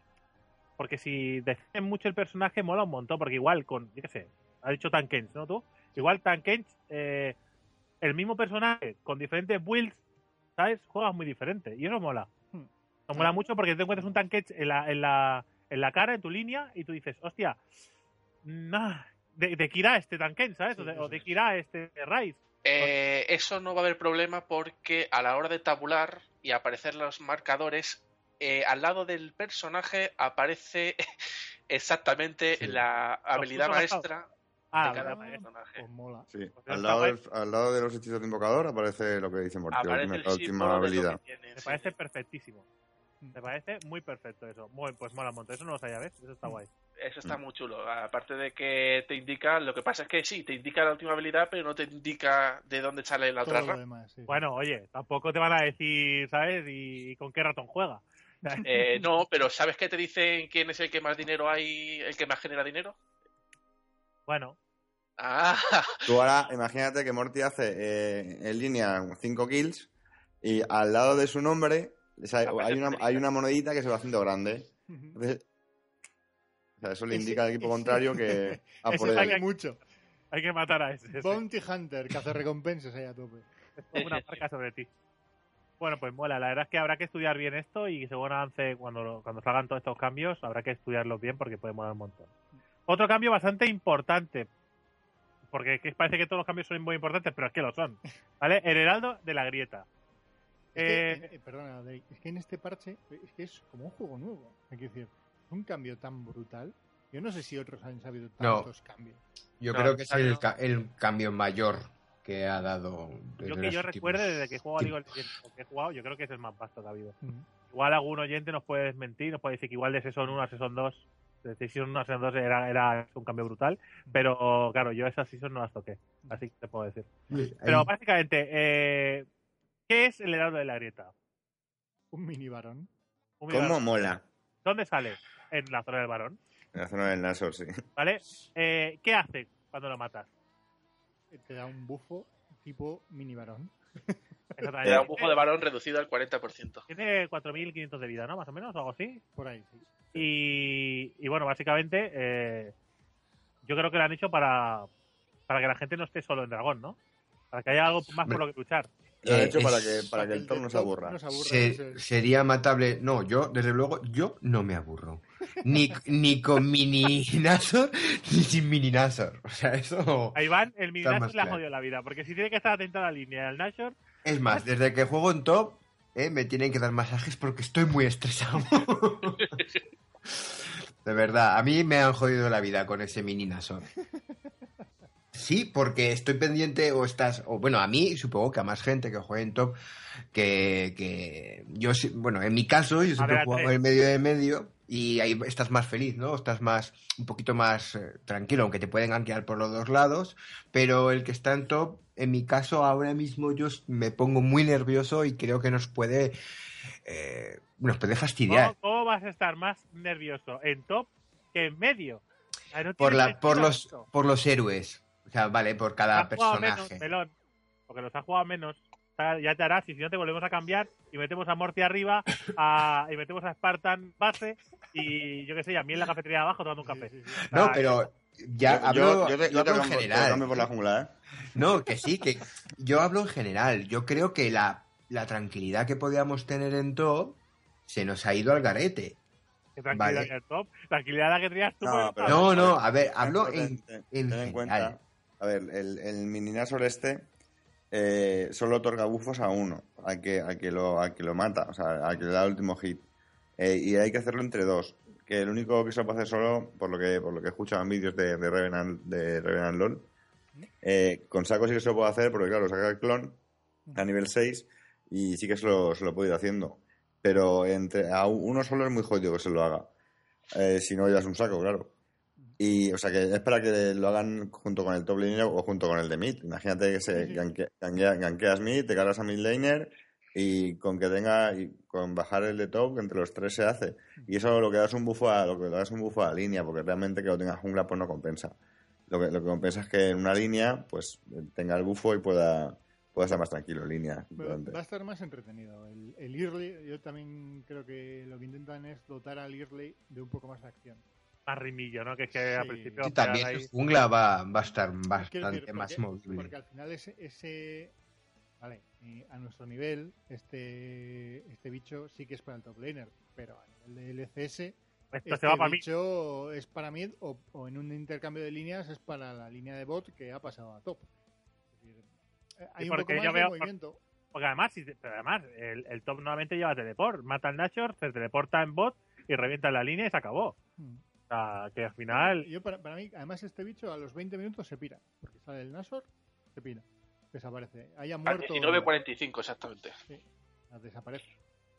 Speaker 1: Porque si defienden mucho el personaje, mola un montón. Porque igual con. Yo qué sé, ha dicho Tankens, ¿no tú? Igual Tankens, eh, el mismo personaje con diferentes builds, ¿sabes? Juegas muy diferente. Y eso mola.
Speaker 2: Hmm.
Speaker 1: Nos mola mucho porque te encuentras un tanque en la, en la, en la cara, en tu línea, y tú dices, hostia, nah, de, de Kira este Tanken, ¿sabes?
Speaker 2: Sí,
Speaker 1: o, de, o de. Kira este Rise.
Speaker 4: Eh, eso no va a haber problema porque a la hora de tabular y aparecer los marcadores, eh, al lado del personaje aparece exactamente
Speaker 5: Sí.
Speaker 4: la habilidad maestra
Speaker 1: Ah,
Speaker 4: de cada personaje.
Speaker 2: Pues mola.
Speaker 3: Sí.
Speaker 1: Pues
Speaker 3: Al lado, del- al lado de los hechizos de invocador aparece lo que dice Morty, la última,
Speaker 4: el
Speaker 3: la habilidad.
Speaker 1: Me
Speaker 4: sí.
Speaker 1: parece perfectísimo. Me parece muy perfecto eso. Muy, pues mola un montón. Eso no lo sabía, ¿ves? Eso está guay.
Speaker 4: Eso está muy chulo. Aparte de que te indica, lo que pasa es que sí, te indica la última habilidad, pero no te indica de dónde sale la otra
Speaker 2: Todo lo
Speaker 4: rama.
Speaker 2: demás, sí.
Speaker 1: Bueno, oye, tampoco te van a decir, ¿sabes? Y, y con qué ratón juega.
Speaker 4: Eh, no, pero ¿sabes qué te dicen quién es el que más dinero hay, el que más genera dinero?
Speaker 1: Bueno,
Speaker 4: Ah,
Speaker 3: Tú ahora, imagínate que Morty hace eh, en línea 5 kills y al lado de su nombre o sea,
Speaker 4: Aparece
Speaker 3: hay, una,
Speaker 4: Federica.
Speaker 3: hay una monedita que se va haciendo grande.
Speaker 2: Ujú.
Speaker 3: Entonces, o sea, eso le
Speaker 2: Ese-
Speaker 3: indica al equipo
Speaker 2: ese-
Speaker 3: contrario que a
Speaker 1: ese
Speaker 3: por
Speaker 2: mucho.
Speaker 1: hay que matar a ese. ese.
Speaker 2: Bounty Hunter, que hace recompensas ahí a tope.
Speaker 1: Es como una marca sobre ti. Bueno, pues mola. La verdad es que habrá que estudiar bien esto y según avance, cuando, cuando salgan todos estos cambios, habrá que estudiarlos bien porque puede molar un montón. Otro cambio bastante importante, porque que parece que todos los cambios son muy importantes, pero es que lo son. ¿Vale? El heraldo de la grieta.
Speaker 2: Es que,
Speaker 1: Eh,
Speaker 2: eh, perdona, Drake, es que en este parche es que es como un juego nuevo. Hay que decir, es un cambio tan brutal. Yo no sé si otros han sabido
Speaker 5: No.
Speaker 2: tantos cambios.
Speaker 5: Yo
Speaker 4: No,
Speaker 5: creo que es el,
Speaker 4: cambio-
Speaker 5: ca- el cambio mayor que ha dado.
Speaker 1: yo que yo recuerde desde que juego a League of
Speaker 5: tiempos.
Speaker 1: Legends, o que he jugado, yo creo que es el más vasto que ha habido. Igual algún oyente nos puede desmentir, nos puede decir que igual de Season 1 a Season 2, de Season 1 a Season 2 era, era un cambio brutal, pero claro, yo esas Season no las toqué, así que te puedo decir. Pero básicamente, eh, ¿qué es el heraldo de la grieta?
Speaker 2: Un mini varón.
Speaker 1: Un
Speaker 3: ¿Cómo mola?
Speaker 1: ¿Dónde sale? En la zona del varón,
Speaker 3: En la zona del Nasor, sí.
Speaker 1: ¿vale? Eh, ¿Qué hace cuando lo matas?
Speaker 2: Te da un bufo tipo mini varón.
Speaker 4: Te da un bufo de varón reducido al 40%.
Speaker 1: Tiene 4.500 de vida, ¿no? Más o menos, o algo así.
Speaker 2: Por ahí, sí.
Speaker 1: Y, y bueno, básicamente, eh, yo creo que lo han hecho para, para que la gente no esté solo en dragón, ¿no? Para que haya algo más por lo que luchar.
Speaker 3: Lo han
Speaker 5: Eh,
Speaker 3: hecho para
Speaker 5: es-
Speaker 3: que, para que el top
Speaker 2: del
Speaker 3: no se aburra.
Speaker 2: se
Speaker 5: sería matable. No, yo, desde luego, yo no me aburro. Ni, ni con mini Nasor, ni sin mini Nasor. O sea, eso.
Speaker 1: A Iván, el Midnash
Speaker 5: más
Speaker 1: le ha jodido la vida, porque si tiene que estar atento a la línea del Nashor,
Speaker 5: Es más, desde que juego en top, eh, me tienen que dar masajes porque estoy muy estresado. De verdad, a mí me han jodido la vida con ese mini Nasor. Sí, porque estoy pendiente o estás, o bueno, a mí supongo que a más gente que juegue en top, que, que yo, bueno, en mi caso, yo siempre
Speaker 1: ver, Andrés.
Speaker 5: en medio de medio y ahí estás más feliz, ¿no? Estás más, un poquito más eh, tranquilo, aunque te pueden gankear por los dos lados, pero el que está en top, en mi caso, ahora mismo yo me pongo muy nervioso y creo que nos puede, eh, nos puede fastidiar.
Speaker 1: ¿cómo, cómo vas a estar más nervioso en top que en medio? No
Speaker 5: Por, la, por, los, por los héroes. O sea, vale, por cada
Speaker 1: Has jugado menos,
Speaker 5: personaje.
Speaker 1: melón, porque los has jugado menos. O sea, Ya te harás, y si no te volvemos a cambiar y metemos a Morty arriba a- y metemos a Spartan base y yo qué sé, y a mí en la cafetería de abajo tomando un café.
Speaker 2: Sí, sí, sí.
Speaker 5: No, pero ya
Speaker 3: yo,
Speaker 5: hablo,
Speaker 3: yo, yo te,
Speaker 5: yo
Speaker 3: yo te
Speaker 5: hablo en general.
Speaker 3: cambio por la jungla, ¿eh?
Speaker 5: No, que sí, que yo hablo en general. Yo creo que la, la tranquilidad que podíamos tener en top se nos ha ido al garete.
Speaker 1: Tranquilidad
Speaker 5: Vale.
Speaker 1: el top. Tranquilidad la que tenías tú.
Speaker 3: No, pero-
Speaker 1: top.
Speaker 5: No, a ver, hablo en, en
Speaker 3: en cuenta,
Speaker 5: general.
Speaker 3: A ver, el, el mini Nasor este eh, solo otorga bufos a uno, al que, al que, lo, al que lo mata, o sea, al que le da el último hit. Eh, y hay que hacerlo entre dos. Que el único que se lo puede hacer solo, por lo que, por lo que he escuchado en vídeos de, de, Revenant, de Revenant LOL, eh, con saco sí que se lo puedo hacer, porque claro, saca el clon a nivel 6 y sí que se lo, se lo puedo ir haciendo. Pero entre a uno solo es muy jodido que se lo haga. Eh, si no llevas un saco, claro. Y, o sea, que es para que lo hagan junto con el top laner o junto con el de mid. Imagínate que se
Speaker 2: Sí, sí.
Speaker 3: ganque- ganquea- ganqueas mid, te cargas a mid laner y con que tenga, y con bajar el de top, entre los tres se hace. Y eso lo que da es un bufo a, lo que da es un bufo a la línea, porque realmente que lo tenga jungla pues no compensa. Lo que, lo que compensa es que en una línea, pues tenga el bufo y pueda, pueda estar más tranquilo en línea. Durante-
Speaker 2: va a estar más entretenido. El, el early, yo también creo que lo que intentan es dotar al early de un poco más de acción.
Speaker 1: Más rimillo, ¿no? Que es que al principio.
Speaker 5: Sí, también
Speaker 1: ahí-
Speaker 5: su jungla va, va a estar bastante
Speaker 2: decir,
Speaker 5: más
Speaker 2: porque,
Speaker 5: movible.
Speaker 2: porque al final ese, ese vale, eh, a nuestro nivel, este, este bicho sí que es para el top laner, pero a nivel de LCS,
Speaker 1: Esto
Speaker 2: este
Speaker 1: se va para mí.
Speaker 2: bicho es para mid o, o en un intercambio de líneas es para la línea de bot que ha pasado a top. Es decir, eh, hay un
Speaker 1: porque
Speaker 2: poco más
Speaker 1: yo
Speaker 2: de
Speaker 1: veo-
Speaker 2: movimiento.
Speaker 1: Porque además, pero además el, el top nuevamente lleva teleport. Mata al Nashor, se teleporta en bot y revienta la línea y se acabó.
Speaker 2: Mm.
Speaker 1: Sea, que al final.
Speaker 2: Yo para, para mí, además este bicho a los 20 minutos se pira, porque sale el Nashor, se pira, desaparece. Haya muerto.
Speaker 4: 19.45 exactamente.
Speaker 2: desaparece.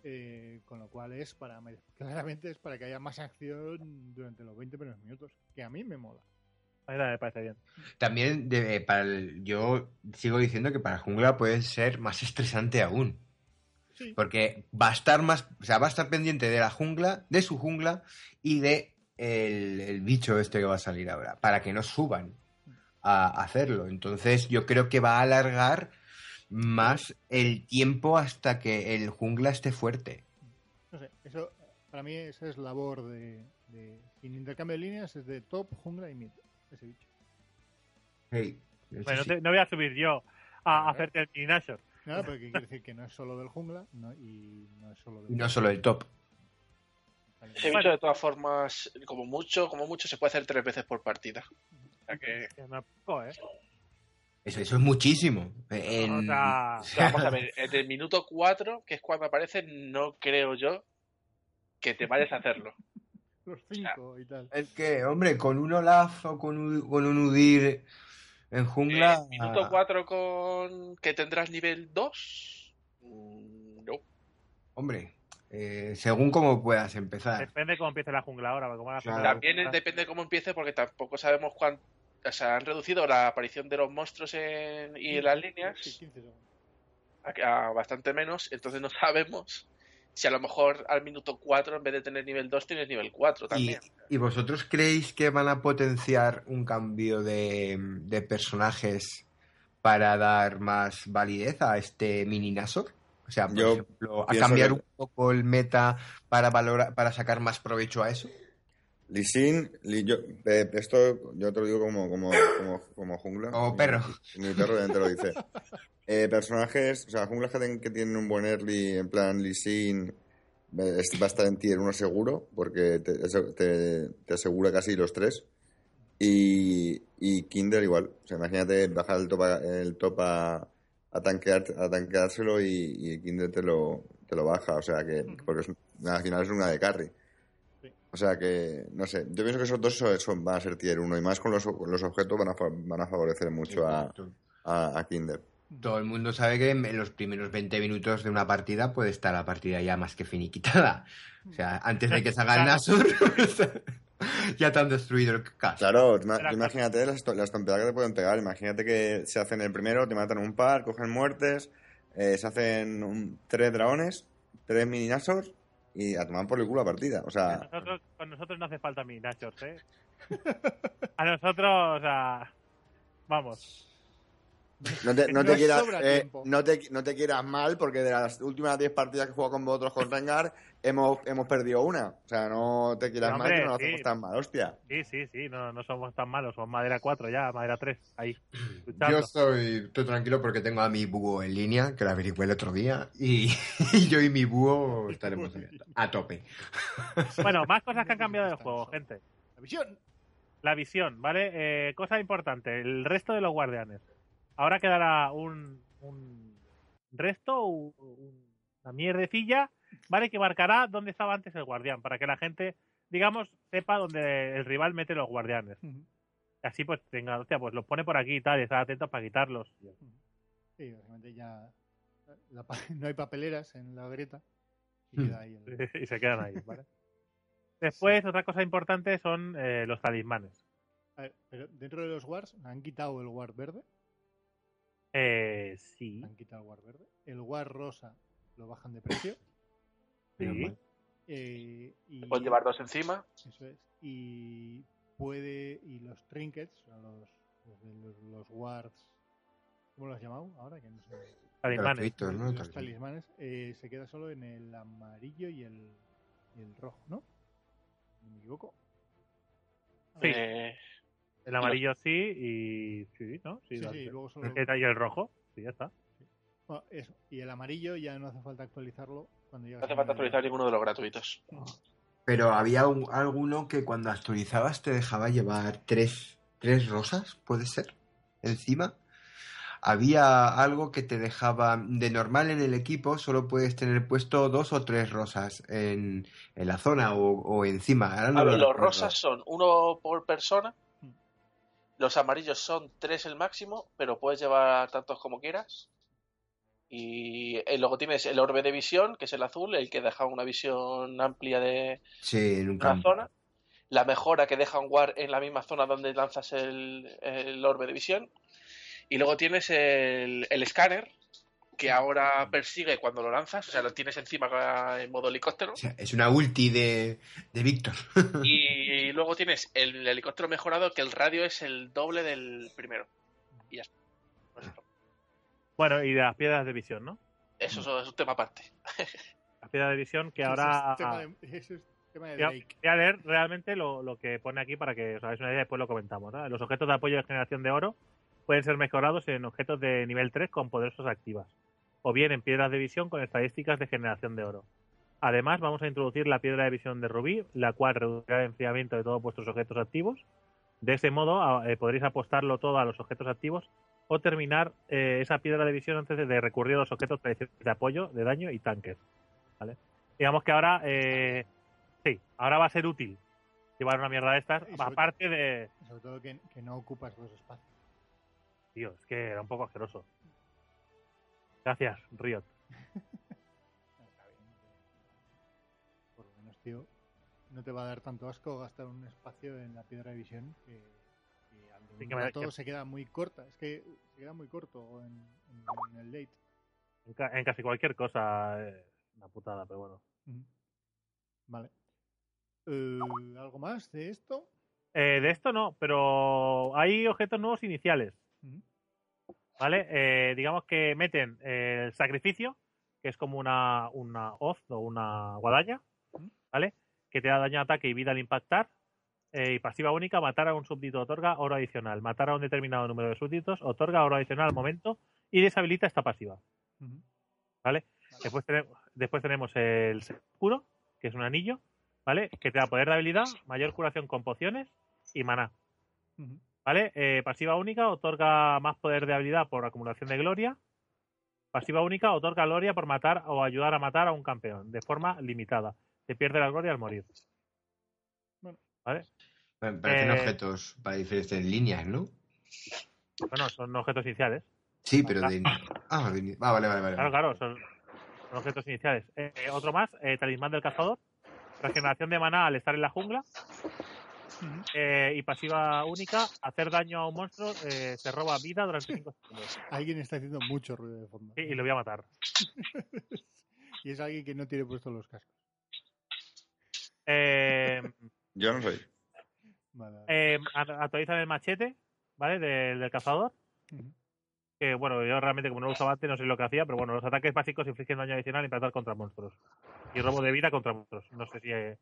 Speaker 2: Eh, con lo cual es para claramente es para que haya más acción durante los 20 primeros minutos, que a mí me mola.
Speaker 1: A mí me parece bien.
Speaker 5: También de- para el- yo sigo diciendo que para jungla puede ser más estresante aún.
Speaker 2: Sí.
Speaker 5: Porque va a estar más, o sea, va a estar pendiente de la jungla, de su jungla y de el, el bicho este que va a salir ahora, para que no suban a hacerlo. Entonces yo creo que va a alargar más el tiempo hasta que el jungla esté fuerte.
Speaker 2: No sé, eso para mí esa es labor de, de- sin intercambio de líneas es de top, jungla y mid, ese bicho.
Speaker 5: Hey,
Speaker 1: Bueno,
Speaker 5: sí.
Speaker 1: te- no voy a subir yo a hacerte el Nashor.
Speaker 2: Nada, porque quiere decir que no es solo del jungla no, y no es solo del
Speaker 5: no solo el top.
Speaker 4: Ese bicho de todas formas, como mucho, como mucho, se puede hacer tres veces por partida. O sea que,
Speaker 1: Que no es poco, ¿eh?
Speaker 5: Eso, eso es muchísimo. En-
Speaker 1: O sea,
Speaker 4: o sea, vamos a ver, desde el minuto 4, que es cuando aparece, no creo yo que te vayas a hacerlo.
Speaker 2: los cinco y tal.
Speaker 5: Es que, hombre, con un Olaf o con un, con un Udir en jungla.
Speaker 4: Eh, minuto 4 con que tendrás nivel 2. Mm, No.
Speaker 5: Hombre, eh, según cómo puedas empezar.
Speaker 1: depende cómo empiece la jungla ahora. La jungla-
Speaker 4: También es- depende de cómo empiece, porque tampoco sabemos cuánto. O sea, han reducido la aparición de los monstruos en, y en las líneas
Speaker 2: Sí, 15 segundos.
Speaker 4: a, a bastante menos, entonces no sabemos si a lo mejor al minuto 4 en vez de tener nivel 2 tienes nivel 4
Speaker 5: ¿Y,
Speaker 4: también.
Speaker 5: y vosotros creéis que van a potenciar un cambio de, de personajes para dar más validez a este mini Nashor? O sea, por
Speaker 3: Yo
Speaker 5: ejemplo, a cambiar
Speaker 3: que-
Speaker 5: un poco el meta para valorar, para sacar más provecho a eso.
Speaker 3: Lee Sin, Lee- yo, eh, esto yo te lo digo como, como, como, como jungla.
Speaker 5: Como perro.
Speaker 3: Mi perro obviamente lo dice. Eh, personajes, o sea, junglas que, tienen un buen early, en plan Lee Sin, eh, va a estar en tier 1 seguro, porque te, te- te asegura casi los tres. Y, y Kinder igual. O sea, imagínate bajar el top a, el top a, a, tanquear, a tanqueárselo y, y Kinder te lo, te lo baja. O sea, que porque es, al final es una de carry.
Speaker 2: Sí.
Speaker 3: O sea que, no sé, yo pienso que esos dos son- son- van a ser tier 1 y más con los, con los objetos van a, van a favorecer mucho a, a, a Kinder.
Speaker 5: Todo el mundo sabe que en los primeros 20 minutos de una partida puede estar la partida ya más que finiquitada. O sea, antes de que salga el Nasur, ya te han destruido el caso.
Speaker 3: Claro, imagínate las, las tonterías que te pueden pegar. Imagínate que se hacen el primero, te matan un par, cogen muertes, eh, se hacen un- tres dragones, tres mini Nashors y a tomar por el culo la partida. O sea,
Speaker 1: Nosotros, con nosotros no hace falta mini Nashors, ¿eh? A nosotros, o sea. Vamos.
Speaker 3: No te, no te quieras, eh, no, te, no te quieras mal porque de las últimas 10 partidas que he jugado con vosotros con Rengar hemos, hemos perdido una. O sea, no te quieras
Speaker 1: No,
Speaker 3: mal que no lo
Speaker 1: sí.
Speaker 3: hacemos tan mal, hostia.
Speaker 1: Sí, sí, sí, no, no somos tan malos. Somos madera 4 ya, madera 3. Ahí.
Speaker 5: Yo estoy, estoy tranquilo porque tengo a mi búho en línea, que la averigué el otro día, y, y yo y mi búho estaremos a tope.
Speaker 1: Bueno, más cosas que han cambiado del juego, gente.
Speaker 2: La visión.
Speaker 1: La visión, ¿vale? Eh, cosa importante, el resto de los guardianes. Ahora quedará un, un resto, un- un- una mierdecilla, ¿vale? Que marcará dónde estaba antes el guardián, para que la gente, digamos, sepa dónde el rival mete los guardianes. Así pues tenga, hostia, pues los pone por aquí y tal, y estar atentos para quitarlos.
Speaker 2: Sí, básicamente ya la no hay papeleras en la grieta y
Speaker 5: Hmm.
Speaker 2: queda ahí el-
Speaker 1: y se quedan ahí, ¿vale? Después, otra cosa importante son eh, los talismanes.
Speaker 2: A ver, pero dentro de los wars han quitado el war verde,
Speaker 1: Eh, sí,
Speaker 2: han quitado el war verde, el war rosa lo bajan de precio
Speaker 1: sí.
Speaker 2: eh, y
Speaker 4: Puedes llevar dos encima.
Speaker 2: eso es y puede y los trinkets, o sea, los los, de los, los wards, ¿cómo los has llamado ahora? Que no sé.
Speaker 1: Talismanes.
Speaker 2: Los
Speaker 5: Talismanes.
Speaker 2: talismanes eh, se queda solo en el amarillo y el, y el rojo, ¿no? ¿No me equivoco?
Speaker 1: Sí.
Speaker 4: Eh,
Speaker 1: El amarillo sí y sí, ¿no? Sí,
Speaker 2: Sí, sí, luego solo
Speaker 1: y el rojo, sí, ya está.
Speaker 2: Bueno, eso. Y el amarillo ya no hace falta actualizarlo cuando
Speaker 4: No hace falta actualizar ninguno de los gratuitos.
Speaker 5: Pero había un- alguno que cuando actualizabas te dejaba llevar tres, tres rosas, ¿puede ser? Encima. Había algo que te dejaba de normal en el equipo, solo puedes tener puesto dos o tres rosas en, en la zona o, o encima. Ahora no
Speaker 4: A ver,
Speaker 5: lo
Speaker 4: los rosas son uno por persona. Los amarillos son tres el máximo, pero puedes llevar tantos como quieras. Y luego tienes el orbe de visión, que es el azul, el que deja una visión amplia de
Speaker 5: Sí,
Speaker 4: una zona. La mejora que deja un war en la misma zona donde lanzas el, el orbe de visión. Y luego tienes el, el escáner, que ahora persigue cuando lo lanzas, o sea, lo tienes encima en modo helicóptero.
Speaker 5: O sea, es una ulti de, de Víctor.
Speaker 4: Y luego tienes el helicóptero mejorado, que el radio es el doble del primero. Y ya está. Pues.
Speaker 1: Bueno, y de las piedras de visión, ¿no?
Speaker 4: Eso es- es un tema aparte.
Speaker 1: Las piedras de visión que
Speaker 2: Eso
Speaker 1: ahora...
Speaker 2: es tema de, eso es tema de
Speaker 1: Voy a,
Speaker 2: Drake.
Speaker 1: voy a leer realmente lo, lo que pone aquí para que os hagáis una idea y después lo comentamos. ¿no? Los objetos de apoyo de generación de oro pueden ser mejorados en objetos de nivel 3 con poderosas activas, o bien en piedras de visión con estadísticas de generación de oro. Además, vamos a introducir la piedra de visión de rubí, la cual reducirá el enfriamiento de todos vuestros objetos activos. De ese modo, eh, podréis apostarlo todo a los objetos activos o terminar eh, esa piedra de visión antes de, recurrir a los objetos tradicionales de apoyo, de daño y tanques. ¿vale? Digamos que ahora eh, Sí, ahora va a ser útil llevar una mierda de estas, aparte de...
Speaker 2: Sobre todo que, que no ocupas los espacios.
Speaker 1: Tío, es que era un poco asqueroso. Gracias, Riot.
Speaker 2: Está bien. Por lo menos, tío, no te va a dar tanto asco gastar un espacio en la piedra de visión que, que al
Speaker 1: Sí, que que-
Speaker 2: se queda muy corta. Es que se queda muy corto en, en- en el late.
Speaker 1: En, ca- en casi cualquier cosa es una putada, pero bueno.
Speaker 2: Vale. Eh, ¿Algo más de esto?
Speaker 1: Eh, de esto no, pero hay objetos nuevos iniciales. ¿Vale? Eh, digamos que meten eh, el sacrificio, que es como una, una hoz o una guadaña. ¿vale? Que te da daño, ataque y vida al impactar. Eh, y pasiva única, matar a un súbdito otorga oro adicional. Matar a un determinado número de súbditos otorga oro adicional al momento y deshabilita esta pasiva. ¿vale? Después tenemos, después tenemos el oscuro, que es un anillo, ¿vale? Que te da poder de habilidad, mayor curación con pociones y maná. ¿Vale? Eh, pasiva única otorga más poder de habilidad por acumulación de gloria. Pasiva única otorga gloria por matar o ayudar a matar a un campeón de forma limitada. Se pierde la gloria al morir.
Speaker 2: Bueno.
Speaker 1: ¿Vale?
Speaker 5: Parecen
Speaker 1: Eh,
Speaker 5: objetos para diferentes líneas, ¿no?
Speaker 1: Bueno, son objetos iniciales.
Speaker 5: Sí, pero de... Ah, de- ah, vale, vale, vale.
Speaker 1: Claro, claro, son, son objetos iniciales. Eh, eh, otro más, eh, talismán del cazador. Regeneración de maná al estar en la jungla. Eh, y pasiva única, hacer daño a un monstruo, eh, se roba vida durante 5 segundos.
Speaker 2: Alguien está haciendo mucho ruido de fondo.
Speaker 1: Sí, y lo voy a matar.
Speaker 2: y es alguien que no tiene puestos los cascos.
Speaker 1: Eh,
Speaker 3: Yo no soy.
Speaker 1: Eh, actualizan el machete, ¿vale? Del, del cazador. Que bueno, yo realmente como no lo usaba antes no sé lo que hacía, pero bueno, los ataques básicos infligen daño adicional y impactar contra monstruos. Y robo de vida contra monstruos. No sé si... Eh...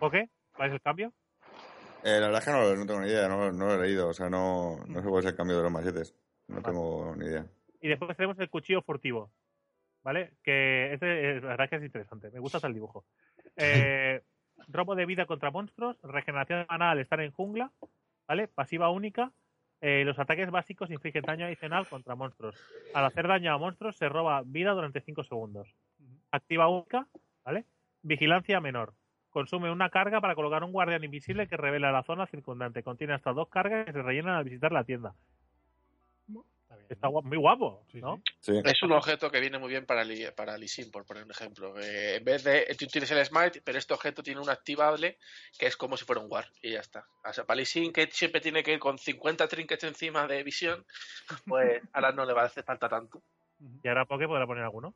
Speaker 1: ¿O qué? ¿Cuál es el cambio?
Speaker 3: Eh, la verdad es que no, no tengo ni idea, no, no lo he leído. O sea, no, no sé cuál es el cambio de los machetes. No tengo ni idea.
Speaker 1: Y después tenemos el cuchillo furtivo. ¿Vale? Que este, la verdad es que es interesante. Me gusta hasta el dibujo. Eh, robo de vida contra monstruos. Regeneración de maná al estar en jungla. ¿Vale? Pasiva única. Eh, los ataques básicos infligen daño adicional contra monstruos. Al hacer daño a monstruos se roba vida durante 5 segundos. Activa única. ¿Vale? Vigilancia menor. Consume una carga para colocar un guardián invisible que revela la zona circundante. Contiene hasta dos cargas que se rellenan al visitar la tienda.
Speaker 2: Está bien.
Speaker 1: Está gua- muy guapo,
Speaker 2: Sí,
Speaker 1: ¿no?
Speaker 2: sí.
Speaker 3: Sí.
Speaker 4: Es un objeto que viene muy bien para, Li- para Lee Sin, por poner un ejemplo. Eh, en vez de. Tú tienes el Smite, pero este objeto tiene un activable que es como si fuera un War, y ya está. O sea, para Lee Sin, que siempre tiene que ir con 50 trinkets encima de visión, pues ahora no le va a hacer falta tanto.
Speaker 1: Y ahora Poké podrá poner alguno.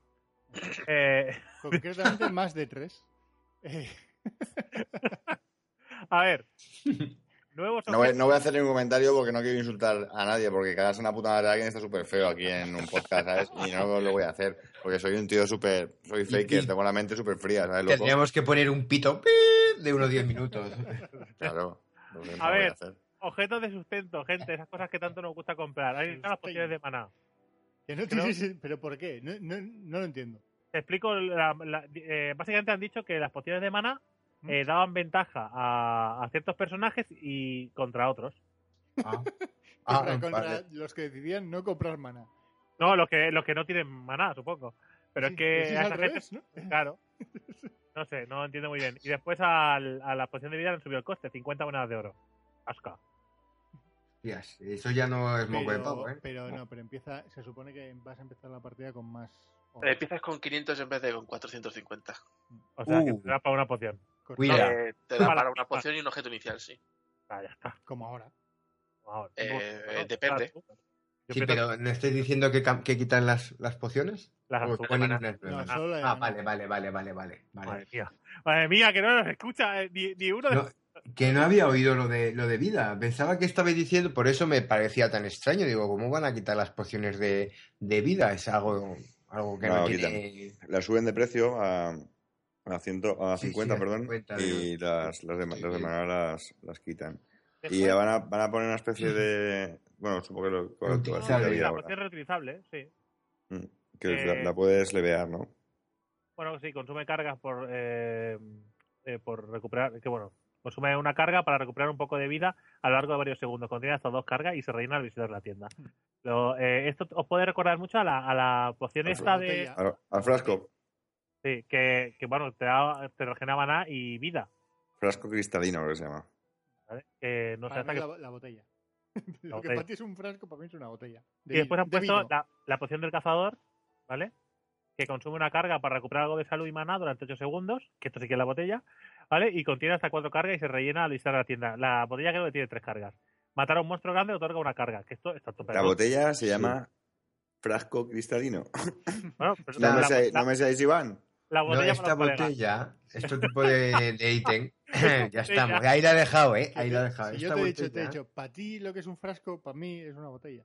Speaker 1: Eh,
Speaker 2: Concretamente más de tres. Eh,
Speaker 1: a ver. Nuevos
Speaker 3: No voy,
Speaker 1: objetos.
Speaker 3: no voy a hacer ningún comentario porque no quiero insultar a nadie, porque cagarse una puta madre a alguien está súper feo aquí en un podcast, ¿sabes? Y no lo voy a hacer, porque soy un tío súper... Soy faker, tengo la mente súper fría, ¿sabes, loco?
Speaker 5: Tendríamos que poner un pito pi, de unos 10 minutos.
Speaker 3: Claro. no
Speaker 1: A ver. Objetos de sustento, gente. Esas cosas que tanto nos gusta comprar. Ahí están las pociones de maná.
Speaker 2: Que no
Speaker 1: Creo-
Speaker 2: tienes- pero ¿por qué? No, no, no lo entiendo.
Speaker 1: Te explico. la- la- eh, básicamente han dicho que las pociones de mana
Speaker 2: ¿Mm?
Speaker 1: eh, daban ventaja a, a ciertos personajes y contra otros.
Speaker 5: Ah,
Speaker 2: Contra,
Speaker 5: Ah,
Speaker 2: contra
Speaker 5: vale.
Speaker 2: los que decidían no comprar mana.
Speaker 1: No, los que, los que no tienen maná, supongo. Pero
Speaker 2: Sí,
Speaker 1: es que
Speaker 2: es
Speaker 1: a
Speaker 2: al
Speaker 1: esa gente-
Speaker 2: revés, ¿no?
Speaker 1: Claro. No sé, no entiendo muy bien. Y después al- a la poción de vida le han subido el coste, 50 monedas de oro. Asca.
Speaker 5: Hostias, eso ya no es moco de
Speaker 2: Pero,
Speaker 5: pavo, ¿eh?
Speaker 2: pero no, pero empieza, se supone que vas a empezar la partida con más.
Speaker 4: Empiezas con 500 en vez de con 450.
Speaker 1: O sea, que
Speaker 5: Uh.
Speaker 1: te da para una poción.
Speaker 5: Cuida.
Speaker 4: Eh, te da
Speaker 1: Para-
Speaker 4: una poción y un objeto inicial, sí.
Speaker 1: Ah, ya está.
Speaker 2: Como ahora.
Speaker 1: Ahora.
Speaker 4: Eh,
Speaker 1: Bueno,
Speaker 4: depende.
Speaker 1: claro,
Speaker 5: Sí, pero ¿no estáis diciendo que, quitan las, las pociones?
Speaker 1: las
Speaker 5: ¿O ponen unas nuevas?
Speaker 2: No,
Speaker 5: ah, vale, vale, vale, vale, vale. vale.
Speaker 1: Madre mía. Madre mía, que no nos escucha eh, ni, ni uno de
Speaker 5: No, que no había oído lo de, lo de vida. Pensaba que estabais diciendo, por eso me parecía tan extraño. Digo, ¿cómo van a quitar las pociones de, de vida? Es algo, algo que no,
Speaker 3: No,
Speaker 5: tiene...
Speaker 3: La suben de precio a, a, ciento, a
Speaker 5: Sí,
Speaker 3: 50,
Speaker 5: sí, a
Speaker 3: perdón,
Speaker 5: 50
Speaker 3: y las, las de, las de maná las, las quitan. Y van a, van a poner una especie de... Bueno, supongo que lo, lo-
Speaker 1: la
Speaker 3: ahora.
Speaker 1: poción reutilizable, sí.
Speaker 3: Mm, Que
Speaker 1: Eh,
Speaker 3: la, la puedes levear, ¿no?
Speaker 1: Bueno, sí, consume cargas por, eh, eh, por recuperar, que bueno, consume una carga para recuperar un poco de vida a lo largo de varios segundos. Contiene hasta dos cargas y se rellena al visitar la tienda. Lo- eh, esto os puede recordar mucho a la, a la poción esta de...
Speaker 3: Al, al frasco.
Speaker 1: Sí, que, que bueno, te, da, te regenera maná y vida.
Speaker 3: Frasco cristalino, creo que se llama.
Speaker 1: ¿vale? Que no sé
Speaker 2: Para
Speaker 1: hasta
Speaker 2: mí
Speaker 1: qué-
Speaker 2: la, la botella. Lo que para ti es un frasco, para mí es una botella. De
Speaker 1: Y después
Speaker 2: vino-
Speaker 1: han puesto la poción del cazador, ¿vale? Que consume una carga para recuperar algo de salud y maná durante 8 segundos, que esto sí que es la botella, ¿vale? Y contiene hasta 4 cargas y se rellena al visitar la tienda. La botella creo que tiene 3 cargas. Matar a un monstruo grande otorga una carga, que esto está tope.
Speaker 3: La botella se
Speaker 5: Sí.
Speaker 3: llama frasco cristalino.
Speaker 1: Bueno, pero
Speaker 3: No
Speaker 1: la,
Speaker 3: me,
Speaker 1: la-
Speaker 3: seáis-
Speaker 1: la-
Speaker 3: no me seáis Iván.
Speaker 1: la botella
Speaker 5: esta botella, este tipo de, de ítem, ya estamos. Ahí la he dejado, ¿eh? Ahí la he dejado.
Speaker 2: Si yo te he dicho, te he dicho, para ti lo que es un frasco, para mí es una botella.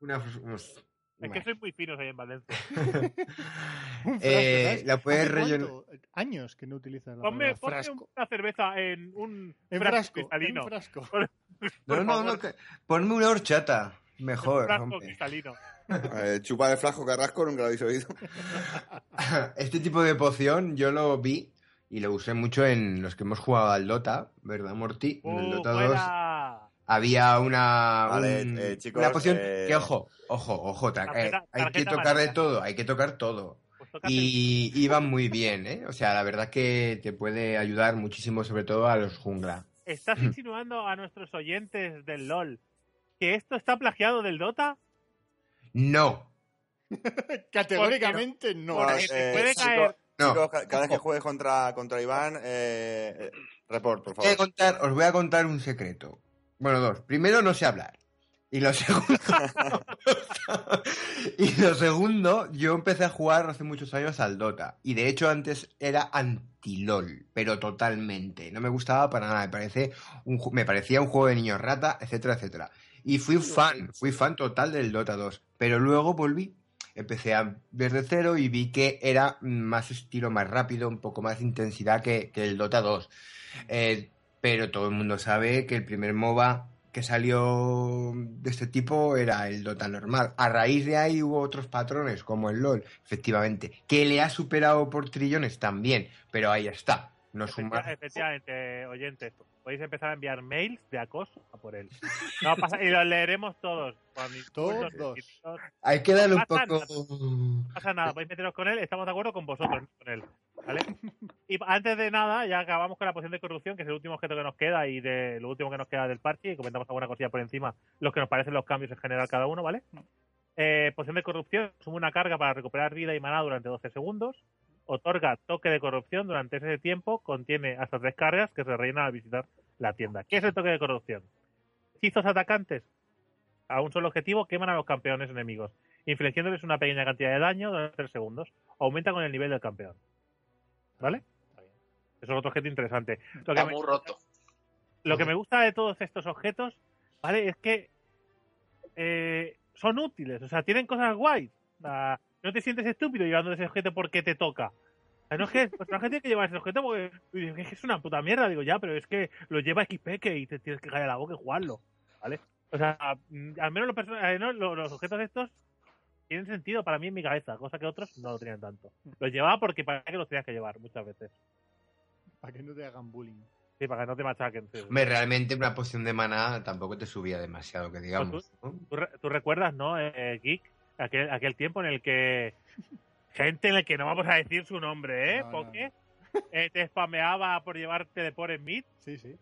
Speaker 5: una- unos-
Speaker 1: Es que soy muy finos ahí en Valencia.
Speaker 2: Un frasco,
Speaker 5: Eh, la puedes
Speaker 2: ¿Hace
Speaker 5: rellenar.
Speaker 2: Años que no utilizas la
Speaker 1: Ponme,
Speaker 2: palabra
Speaker 1: ponme
Speaker 2: frasco.
Speaker 1: una cerveza en un
Speaker 2: En
Speaker 1: frasco
Speaker 2: frasco,
Speaker 1: cristalino.
Speaker 2: en frasco.
Speaker 1: Por
Speaker 5: No, no,
Speaker 1: favor,
Speaker 5: no, que- ponme una horchata. Mejor,
Speaker 1: frasco
Speaker 5: hombre.
Speaker 1: cristalino.
Speaker 3: Eh, chupa de frasco carrasco, nunca lo habéis oído.
Speaker 5: Este tipo de poción yo lo vi y lo usé mucho en los que hemos jugado al Dota, ¿verdad, Morty? En el
Speaker 1: ¡Uh,
Speaker 5: Dota 2
Speaker 1: fuera!
Speaker 5: Había una,
Speaker 3: Vale,
Speaker 5: un-
Speaker 3: eh, chicos,
Speaker 5: una poción
Speaker 3: eh,
Speaker 5: que, ojo, ojo, ojo, tra- eh,
Speaker 1: Tarjeta-
Speaker 5: hay que tocar de todo, hay que tocar todo.
Speaker 1: Pues
Speaker 5: Y iban muy bien, ¿eh? O sea, la verdad que te puede ayudar muchísimo, sobre todo a los jungla.
Speaker 1: ¿Estás insinuando a nuestros oyentes del LOL que esto está plagiado del Dota?
Speaker 5: No,
Speaker 2: Categóricamente no.
Speaker 3: Bueno, eh,
Speaker 1: puede
Speaker 3: chicos,
Speaker 1: caer.
Speaker 5: no.
Speaker 3: chicos, cada vez que juegues contra, contra Iván, eh, report, por
Speaker 5: Voy a
Speaker 3: favor.
Speaker 5: contar, os voy a contar un secreto. Bueno, dos. Primero, no sé hablar. Y lo segundo. y lo segundo, yo empecé a jugar hace muchos años al Dota. Y de hecho, antes era anti-LOL, pero totalmente. No me gustaba para nada. Me, parece un, me parecía un juego de niños rata, etcétera, etcétera. Y fui fan, fui fan total del Dota 2. Pero luego volví. Empecé a ver de cero y vi que era más estilo, más rápido, un poco más intensidad que, que el Dota 2. Eh, pero todo el mundo sabe que el primer MOBA que salió de este tipo era el Dota normal. A raíz de ahí hubo otros patrones, como el LOL, efectivamente, que le ha superado por trillones también, pero ahí está. No suma...
Speaker 1: Efectivamente, oyentes, podéis empezar a enviar mails de acoso a por él. No pasa, y los leeremos todos.
Speaker 2: Todos.
Speaker 1: insultos,
Speaker 5: Hay que darle un poco...
Speaker 1: No pasa nada, podéis meteros con él, estamos de acuerdo con vosotros, no con él. ¿Vale? Y antes de nada, ya acabamos con la poción de corrupción, que es el último objeto que nos queda y de lo último que nos queda del parche, y comentamos alguna cosilla por encima, los que nos parecen los cambios en general cada uno, ¿vale? Eh, poción de corrupción, suma una carga para recuperar vida y maná durante 12 segundos. Otorga toque de corrupción durante ese tiempo. Contiene hasta tres cargas que se rellenan al visitar la tienda. ¿Qué es el toque de corrupción? Hechizos atacantes a un solo objetivo queman a los campeones enemigos, infligiéndoles una pequeña cantidad de daño durante 3 segundos. Aumenta con el nivel del campeón. ¿Vale? Eso es otro objeto interesante. Lo que,
Speaker 4: Está
Speaker 1: me,
Speaker 4: muy roto.
Speaker 1: lo que me gusta de todos estos objetos, ¿vale? Es que eh, son útiles, o sea, tienen cosas guays. O sea, no te sientes estúpido llevando ese objeto porque te toca. O sea, no es que el personaje tiene que llevar ese objeto porque es que es una puta mierda, digo ya, pero es que lo lleva XP y te tienes que caer a la boca y jugarlo, ¿vale? O sea, mm, al menos los, eh, no, los, los objetos estos tienen sentido para mí en mi cabeza, cosa que otros no lo tenían tanto. Los llevaba porque para que los tenías que llevar muchas veces.
Speaker 2: Para que no te hagan bullying.
Speaker 1: Sí, para que no te machaquen. sí.
Speaker 5: Hombre, realmente una poción de maná tampoco te subía demasiado, que digamos.
Speaker 1: Pues
Speaker 5: ¿no?
Speaker 1: ¿Tú, tú recuerdas, no, eh, Geek? Aquel, aquel tiempo en el que gente en el que no vamos a decir su nombre, ¿eh?
Speaker 2: No, no,
Speaker 1: Poke, eh, te spameaba por llevarte de por Smith.
Speaker 2: Sí, sí.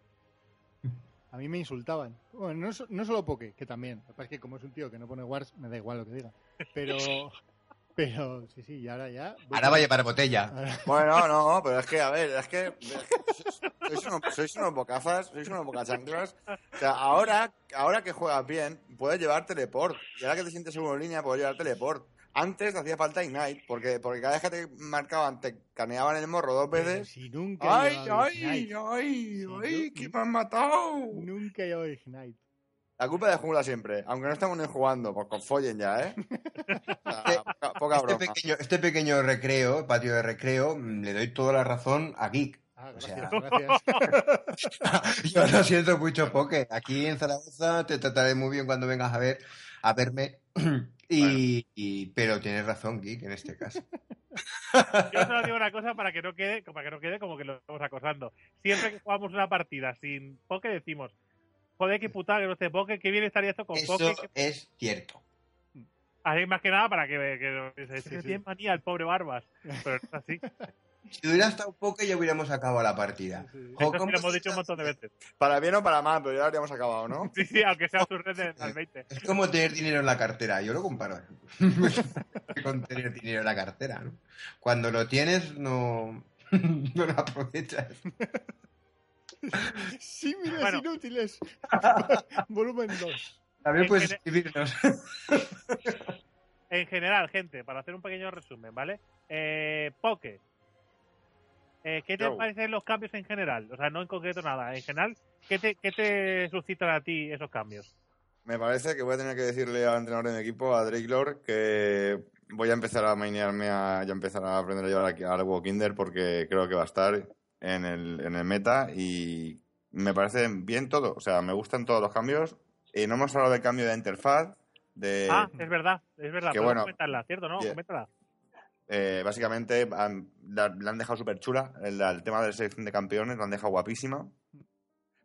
Speaker 2: A mí me insultaban. Bueno, no, no solo Poke, que también. Lo que pasa es que como es un tío que no pone Wars, me da igual lo que diga. Pero, pero sí, sí, y ahora ya... voy
Speaker 5: Ahora va a llevar botella.
Speaker 2: ahora-
Speaker 3: Bueno, no, pero es que, a ver, es que. sois, unos, sois unos bocazas, sois unos bocachanclas. O sea, ahora, ahora que juegas bien, puedes llevar teleport. Y ahora que te sientes seguro en línea, puedes llevar teleport. Antes te hacía falta Ignite, porque, porque cada vez que te marcaban, te caneaban el morro dos
Speaker 2: pero
Speaker 3: veces.
Speaker 2: Si nunca he
Speaker 3: ¡Ay, ay, ay, ay!
Speaker 2: yo-
Speaker 3: ¡Que me han matado!
Speaker 2: Nunca he llevado Ignite.
Speaker 3: La culpa de jungla siempre, aunque no estamos ni jugando, pues con follen ya, ¿eh? Sea, poca, poca
Speaker 5: Este
Speaker 3: broma.
Speaker 5: pequeño, este pequeño recreo, patio de recreo, mm, le doy toda la razón a Geek.
Speaker 2: Ah,
Speaker 5: O sea-
Speaker 2: gracias.
Speaker 5: Yo lo siento mucho, Poke. Aquí en Zaragoza te trataré muy bien cuando vengas a ver a verme. Y, y- pero tienes razón, Geek, en este caso.
Speaker 1: Yo solo digo una cosa para que no quede, para que no quede como que lo estamos acosando. Siempre que jugamos una partida sin Poke decimos, joder, qué putada que no esté Poke, qué bien estaría esto con
Speaker 5: Eso
Speaker 1: Poke. que-
Speaker 5: es cierto.
Speaker 1: Así más que nada para que, que, que se
Speaker 2: Sí, sí.
Speaker 1: tiene manía el pobre Barbas. Pero no es así.
Speaker 5: Si hubiera estado Poke ya hubiéramos acabado la partida.
Speaker 2: Sí, sí.
Speaker 1: Sí
Speaker 5: ¿cómo
Speaker 1: lo hemos
Speaker 5: se
Speaker 1: dicho un montón de veces.
Speaker 3: Para bien o para mal, pero ya lo habríamos acabado, ¿no?
Speaker 1: Sí, sí, aunque sea su red de- al 20.
Speaker 5: Es como tener dinero en la cartera. Yo lo comparo con tener dinero en la cartera. ¿no? Cuando lo tienes, no, no lo aprovechas.
Speaker 2: Símiles
Speaker 1: Bueno.
Speaker 2: inútiles. Volumen 2.
Speaker 5: También
Speaker 1: En
Speaker 5: puedes escribirnos.
Speaker 1: En general, gente, para hacer un pequeño resumen, ¿vale? Eh, Poke. Eh, ¿Qué te parecen los cambios en general? O sea, no en concreto nada. En general, ¿qué te, qué te suscitan a ti esos cambios?
Speaker 3: Me parece que voy a tener que decirle al entrenador de mi equipo, a Drake Lord, que voy a empezar a mainearme, a, ya empezar a aprender a llevar aquí al Kinder porque creo que va a estar en el, en el meta y me parece bien todo. O sea, me gustan todos los cambios. Y no hemos hablado del cambio de interfaz, de...
Speaker 1: Ah, es verdad, es verdad.
Speaker 3: que bueno,
Speaker 1: comentarla, ¿cierto? ¿No?
Speaker 3: yeah. Eh, básicamente han- la, la han dejado súper chula. El, el tema de la selección de campeones la han dejado guapísima.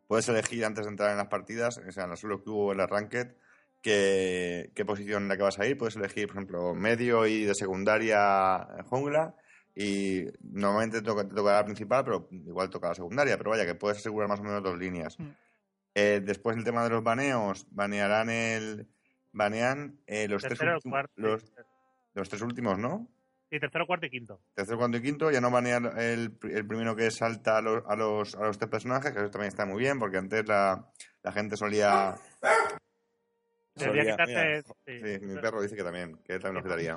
Speaker 3: Puedes elegir antes de entrar en las partidas, o sea, en la solo queue o en la ranked, qué, qué posición en la que vas a ir. Puedes elegir, por ejemplo, medio y de secundaria eh, jungla. Y normalmente te toca, te toca la principal, pero igual toca la secundaria. Pero vaya, que puedes asegurar más o menos dos líneas.
Speaker 2: Mm.
Speaker 3: Eh, después el tema de los baneos, banearán el. Banean eh, los, tres últimos- los, los tres últimos, ¿no?
Speaker 1: Sí, tercero, cuarto y quinto.
Speaker 3: Tercero, cuarto y quinto, ya no banear el, el primero que salta a los, a los, a los tres personajes, que eso también está muy bien, porque antes la, la gente solía. Solía-
Speaker 1: quitarse.
Speaker 3: mira,
Speaker 1: sí,
Speaker 3: sí, mi perro dice que también, que él también lo quitaría.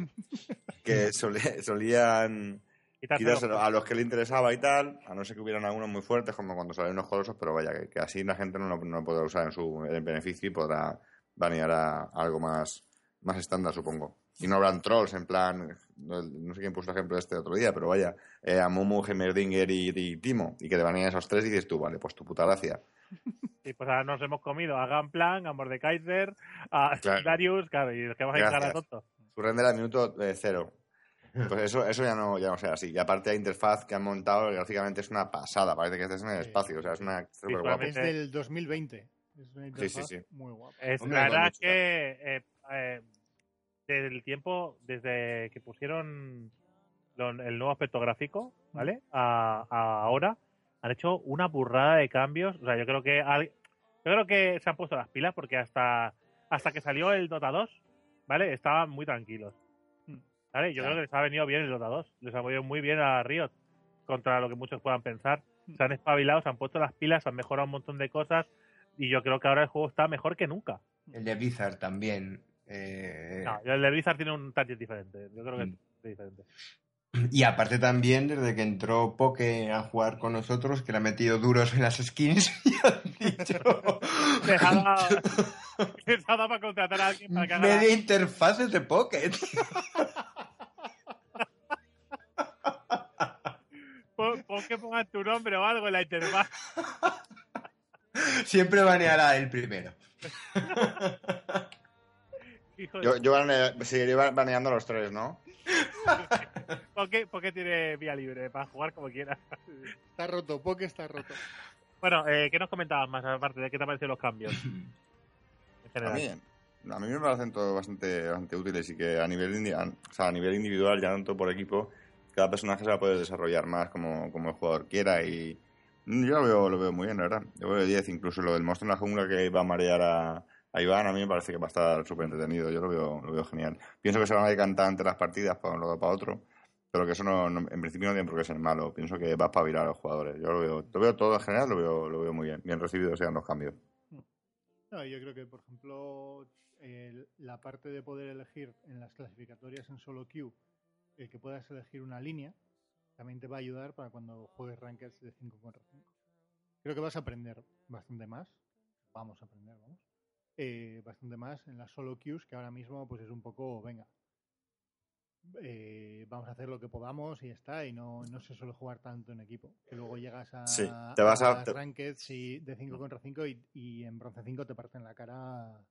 Speaker 3: que solía- solían quitárselo
Speaker 1: los-
Speaker 3: a los que le interesaba y tal, a no ser que hubieran algunos muy fuertes, como cuando salen unos colosos, pero vaya, que, que así la gente no lo, no podrá usar en su en beneficio y podrá banear a, a algo más, más estándar, supongo. Y no habrán trolls, en plan, no, no sé quién puso el ejemplo este otro día, pero vaya, eh, a Mumu, Heimerdinger y, y Timo, y que te baneen esos tres y dices tú, vale, pues tu puta gracia.
Speaker 1: Sí, pues ahora nos hemos comido a Gunplan, a Mordekaiser, a
Speaker 3: Claro.
Speaker 1: Darius, claro, y los que vamos a llegar a tonto.
Speaker 3: Su render al minuto eh, cero. Pues eso, eso ya no, ya no sea así. Y aparte la interfaz que han montado, gráficamente es una pasada. Parece que estés en el
Speaker 2: Sí.
Speaker 3: espacio. O sea, es una súper guapo.
Speaker 2: Es del 2020. Es una interfaz
Speaker 3: sí.
Speaker 2: muy guapa.
Speaker 1: Es,
Speaker 5: Hombre,
Speaker 1: la verdad es que eh, eh, desde el tiempo, desde que pusieron lo- el nuevo aspecto gráfico, ¿vale? A, a ahora, han hecho una burrada de cambios. O sea, yo creo que al- yo creo que se han puesto las pilas porque hasta hasta que salió el Dota 2, ¿vale? Estaban muy tranquilos. ¿Vale? Yo
Speaker 3: Claro.
Speaker 1: creo que les ha venido bien el Dota 2. Les ha venido muy bien a Riot contra lo que muchos puedan pensar.
Speaker 2: Mm.
Speaker 1: Se han espabilado, se han puesto las pilas, han mejorado un montón de cosas y yo creo que ahora el juego está mejor que nunca.
Speaker 5: El de Blizzard también. eh,
Speaker 1: No, el de Blizzard tiene un target diferente. Yo creo que
Speaker 5: Mm.
Speaker 1: es diferente.
Speaker 5: Y aparte también, desde que entró Poke a jugar con nosotros, que le ha metido duros en las skins, y han dicho...
Speaker 1: Les ha dado, les ha dado para contratar a alguien para que haga
Speaker 5: Media interfaces de Poke, tío.
Speaker 1: Que pongan tu nombre o algo en la interfaz.
Speaker 5: Siempre baneará el primero.
Speaker 3: Yo, yo bane- seguiré ba- baneando a los tres, ¿no?
Speaker 1: ¿Por, qué, por qué tiene vía libre? Para jugar como quiera.
Speaker 2: Está roto, Poke está roto.
Speaker 1: Bueno, eh, ¿qué nos comentabas más aparte de qué te han parecido los cambios? En
Speaker 3: A
Speaker 1: general.
Speaker 3: mí, a mí me parecen todos bastante, bastante útiles y que a nivel, o sea, a nivel individual, ya no tanto por equipo, cada personaje se va a poder desarrollar más como, como el jugador quiera y yo lo veo, lo veo muy bien, la verdad. Yo veo 10, incluso lo del monstruo en la jungla que va a marear a, a Iván, a mí me parece que va a estar súper entretenido, yo lo veo, lo veo genial. Pienso que se van a decantar entre las partidas para un lado para otro, pero que eso no, en principio no tiene por qué ser malo, pienso que va a espabilar a los jugadores. Yo lo veo, lo veo todo en general, lo veo, lo veo muy bien, bien recibidos sean los cambios.
Speaker 2: Yo creo que, por ejemplo, la parte de poder elegir en las clasificatorias en solo queue, el que puedas elegir una línea, también te va a ayudar para cuando juegues rankeds de 5 contra 5. Creo que vas a aprender bastante más. Vamos a aprender, vamos. eh, bastante más en las solo queues, que ahora mismo pues es un poco, venga, eh, vamos a hacer lo que podamos y ya está, y no, no se suele jugar tanto en equipo. Que luego llegas a,
Speaker 3: Sí, te vas a-
Speaker 2: las
Speaker 3: te-
Speaker 2: rankeds y de 5 contra 5 y, y en bronce 5 te parten la cara,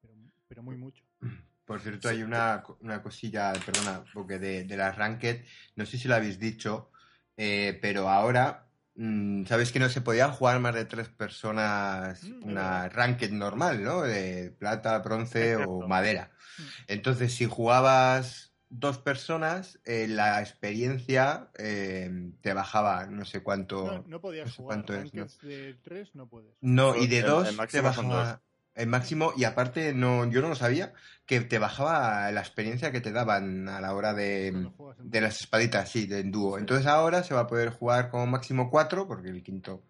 Speaker 2: pero, pero muy mucho.
Speaker 5: Por cierto, hay una, co- una cosilla, perdona, porque de, de las Ranked, no sé si lo habéis dicho, eh, pero ahora, mm, ¿sabes que no se podía jugar más de tres personas
Speaker 2: Mm,
Speaker 5: una. Ranked normal, ¿no? De plata, bronce o madera.
Speaker 2: Mm.
Speaker 5: Entonces, si jugabas dos personas, eh, la experiencia eh, te bajaba no sé cuánto.
Speaker 2: No, no podías
Speaker 5: no sé
Speaker 2: jugar.
Speaker 5: cuánto es, ¿no?
Speaker 2: de 3 no puedes.
Speaker 5: No, y de
Speaker 3: El-
Speaker 5: dos
Speaker 3: el
Speaker 5: te
Speaker 3: máximo son
Speaker 5: bajaba el máximo y aparte no yo no lo sabía que te bajaba la experiencia que te daban a la hora de,
Speaker 2: en
Speaker 5: de las espaditas, sí, de en dúo.
Speaker 2: Sí.
Speaker 5: Entonces ahora se va a poder jugar como máximo cuatro, porque el quinto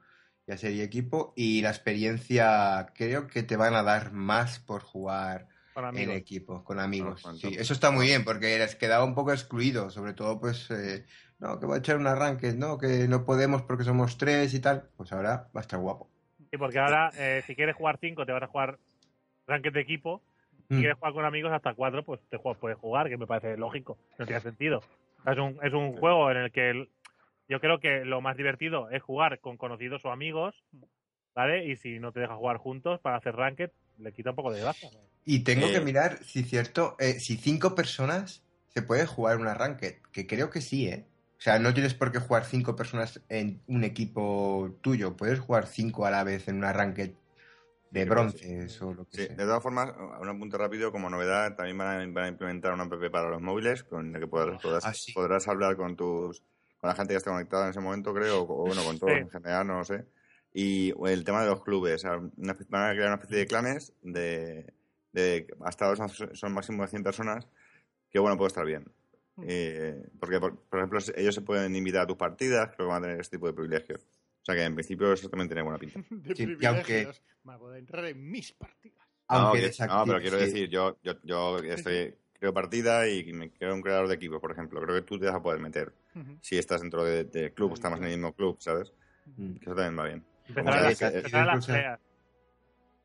Speaker 5: ya sería equipo, y la experiencia creo que te van a dar más por jugar
Speaker 1: Con
Speaker 5: en equipo, con amigos. Sí, eso está muy bien, porque eres quedaba un poco excluido, sobre todo pues, eh, no, que va a echar un arranque, no, que no podemos porque somos tres y tal, pues ahora va a estar guapo.
Speaker 1: Sí, porque ahora, eh, si quieres jugar 5, te vas a jugar ranked de equipo. Si
Speaker 5: Mm.
Speaker 1: quieres jugar con amigos hasta 4, pues te juegas, puedes jugar, que me parece lógico. No tiene sentido. Es un, es un juego en el que el- yo creo que lo más divertido es jugar con conocidos o amigos, ¿vale? Y si no te dejas jugar juntos para hacer ranked, le quita un poco de gracia.
Speaker 5: Y tengo
Speaker 3: Eh,
Speaker 5: que mirar si cierto, eh, si cinco personas se puede jugar una ranked, que creo que sí, ¿eh? O sea, no tienes por qué jugar cinco personas en un equipo tuyo, puedes jugar cinco a la vez en una ranked de bronces o lo que
Speaker 3: Sí,
Speaker 5: sea.
Speaker 3: de todas formas, un apunte rápido, como novedad, también van a, van a implementar una app para los móviles, con la que podrás, podrás,
Speaker 5: Ah, sí.
Speaker 3: podrás hablar con tus con la gente que esté conectada en ese momento, creo, o, bueno, con todos
Speaker 1: Sí.
Speaker 3: en general, no lo sé. Y el tema de los clubes, una van a crear una especie de clanes de, de hasta son, son máximo de 100 personas, que bueno, puede estar bien.
Speaker 2: Mm.
Speaker 3: Eh, porque, por, por ejemplo, ellos se pueden invitar a tus partidas, creo que van a tener este tipo de privilegios. O sea que en principio eso también tiene buena pinta.
Speaker 2: de
Speaker 5: Sí, y aunque-
Speaker 2: privilegios. Van a poder entrar en mis partidas.
Speaker 5: Aunque
Speaker 3: no, que-
Speaker 5: desactive-
Speaker 3: no, pero quiero
Speaker 5: sí.
Speaker 3: decir, yo, yo, yo estoy, creo partida y me creo un creador de equipo, por ejemplo. Creo que tú te vas a poder meter si estás dentro de- del club, estamos en el mismo club, ¿sabes?
Speaker 5: Mm.
Speaker 3: Que eso también va bien.
Speaker 1: Empezar a las,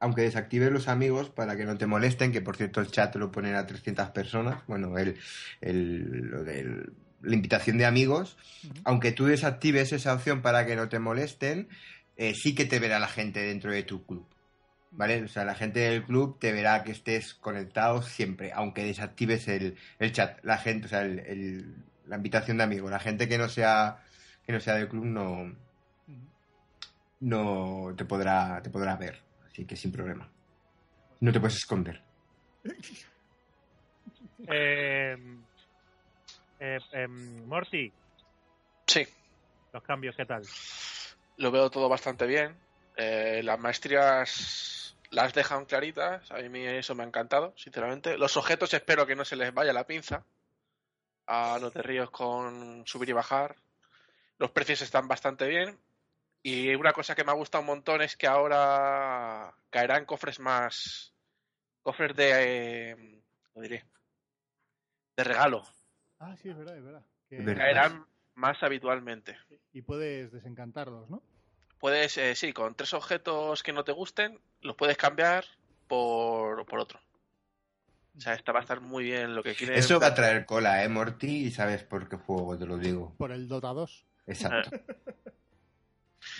Speaker 5: Aunque desactives los amigos para que no te molesten, que por cierto el chat lo ponen a 300 personas, bueno, el, el, lo del- la invitación de amigos, aunque tú desactives esa opción para que no te molesten, eh, sí que te verá la gente dentro de tu club. ¿Vale? O sea, la gente del club te verá que estés conectado siempre, aunque desactives el, el chat. La gente, o sea, el- el- la invitación de amigos. La gente que no sea que no sea del club no, no te podrá, te podrá ver. Así que sin problema. No te puedes esconder.
Speaker 1: Eh, eh, em, Morty,
Speaker 4: Sí,
Speaker 1: los cambios, ¿qué tal?
Speaker 4: lo veo todo bastante bien. Eh, las maestrías las dejan claritas. A mí eso me ha encantado, sinceramente. Los objetos espero que no se les vaya la pinza. A los de Ríos con subir y bajar. Los precios están bastante bien. Y una cosa que me ha gustado un montón es que ahora caerán cofres más. Cofres de. eh, ¿Cómo diré? De regalo.
Speaker 2: Ah, sí, es verdad, es verdad. Que-.
Speaker 4: Caerán más habitualmente.
Speaker 2: Y puedes desencantarlos, ¿no?
Speaker 4: Puedes, eh, sí, con tres objetos que no te gusten, los puedes cambiar por, por otro. O sea, esta va a estar muy bien lo que quieres.
Speaker 5: Eso va a traer cola, ¿eh, Morty? Y sabes por qué juego, te lo digo.
Speaker 2: Por el Dota 2.
Speaker 5: Exacto.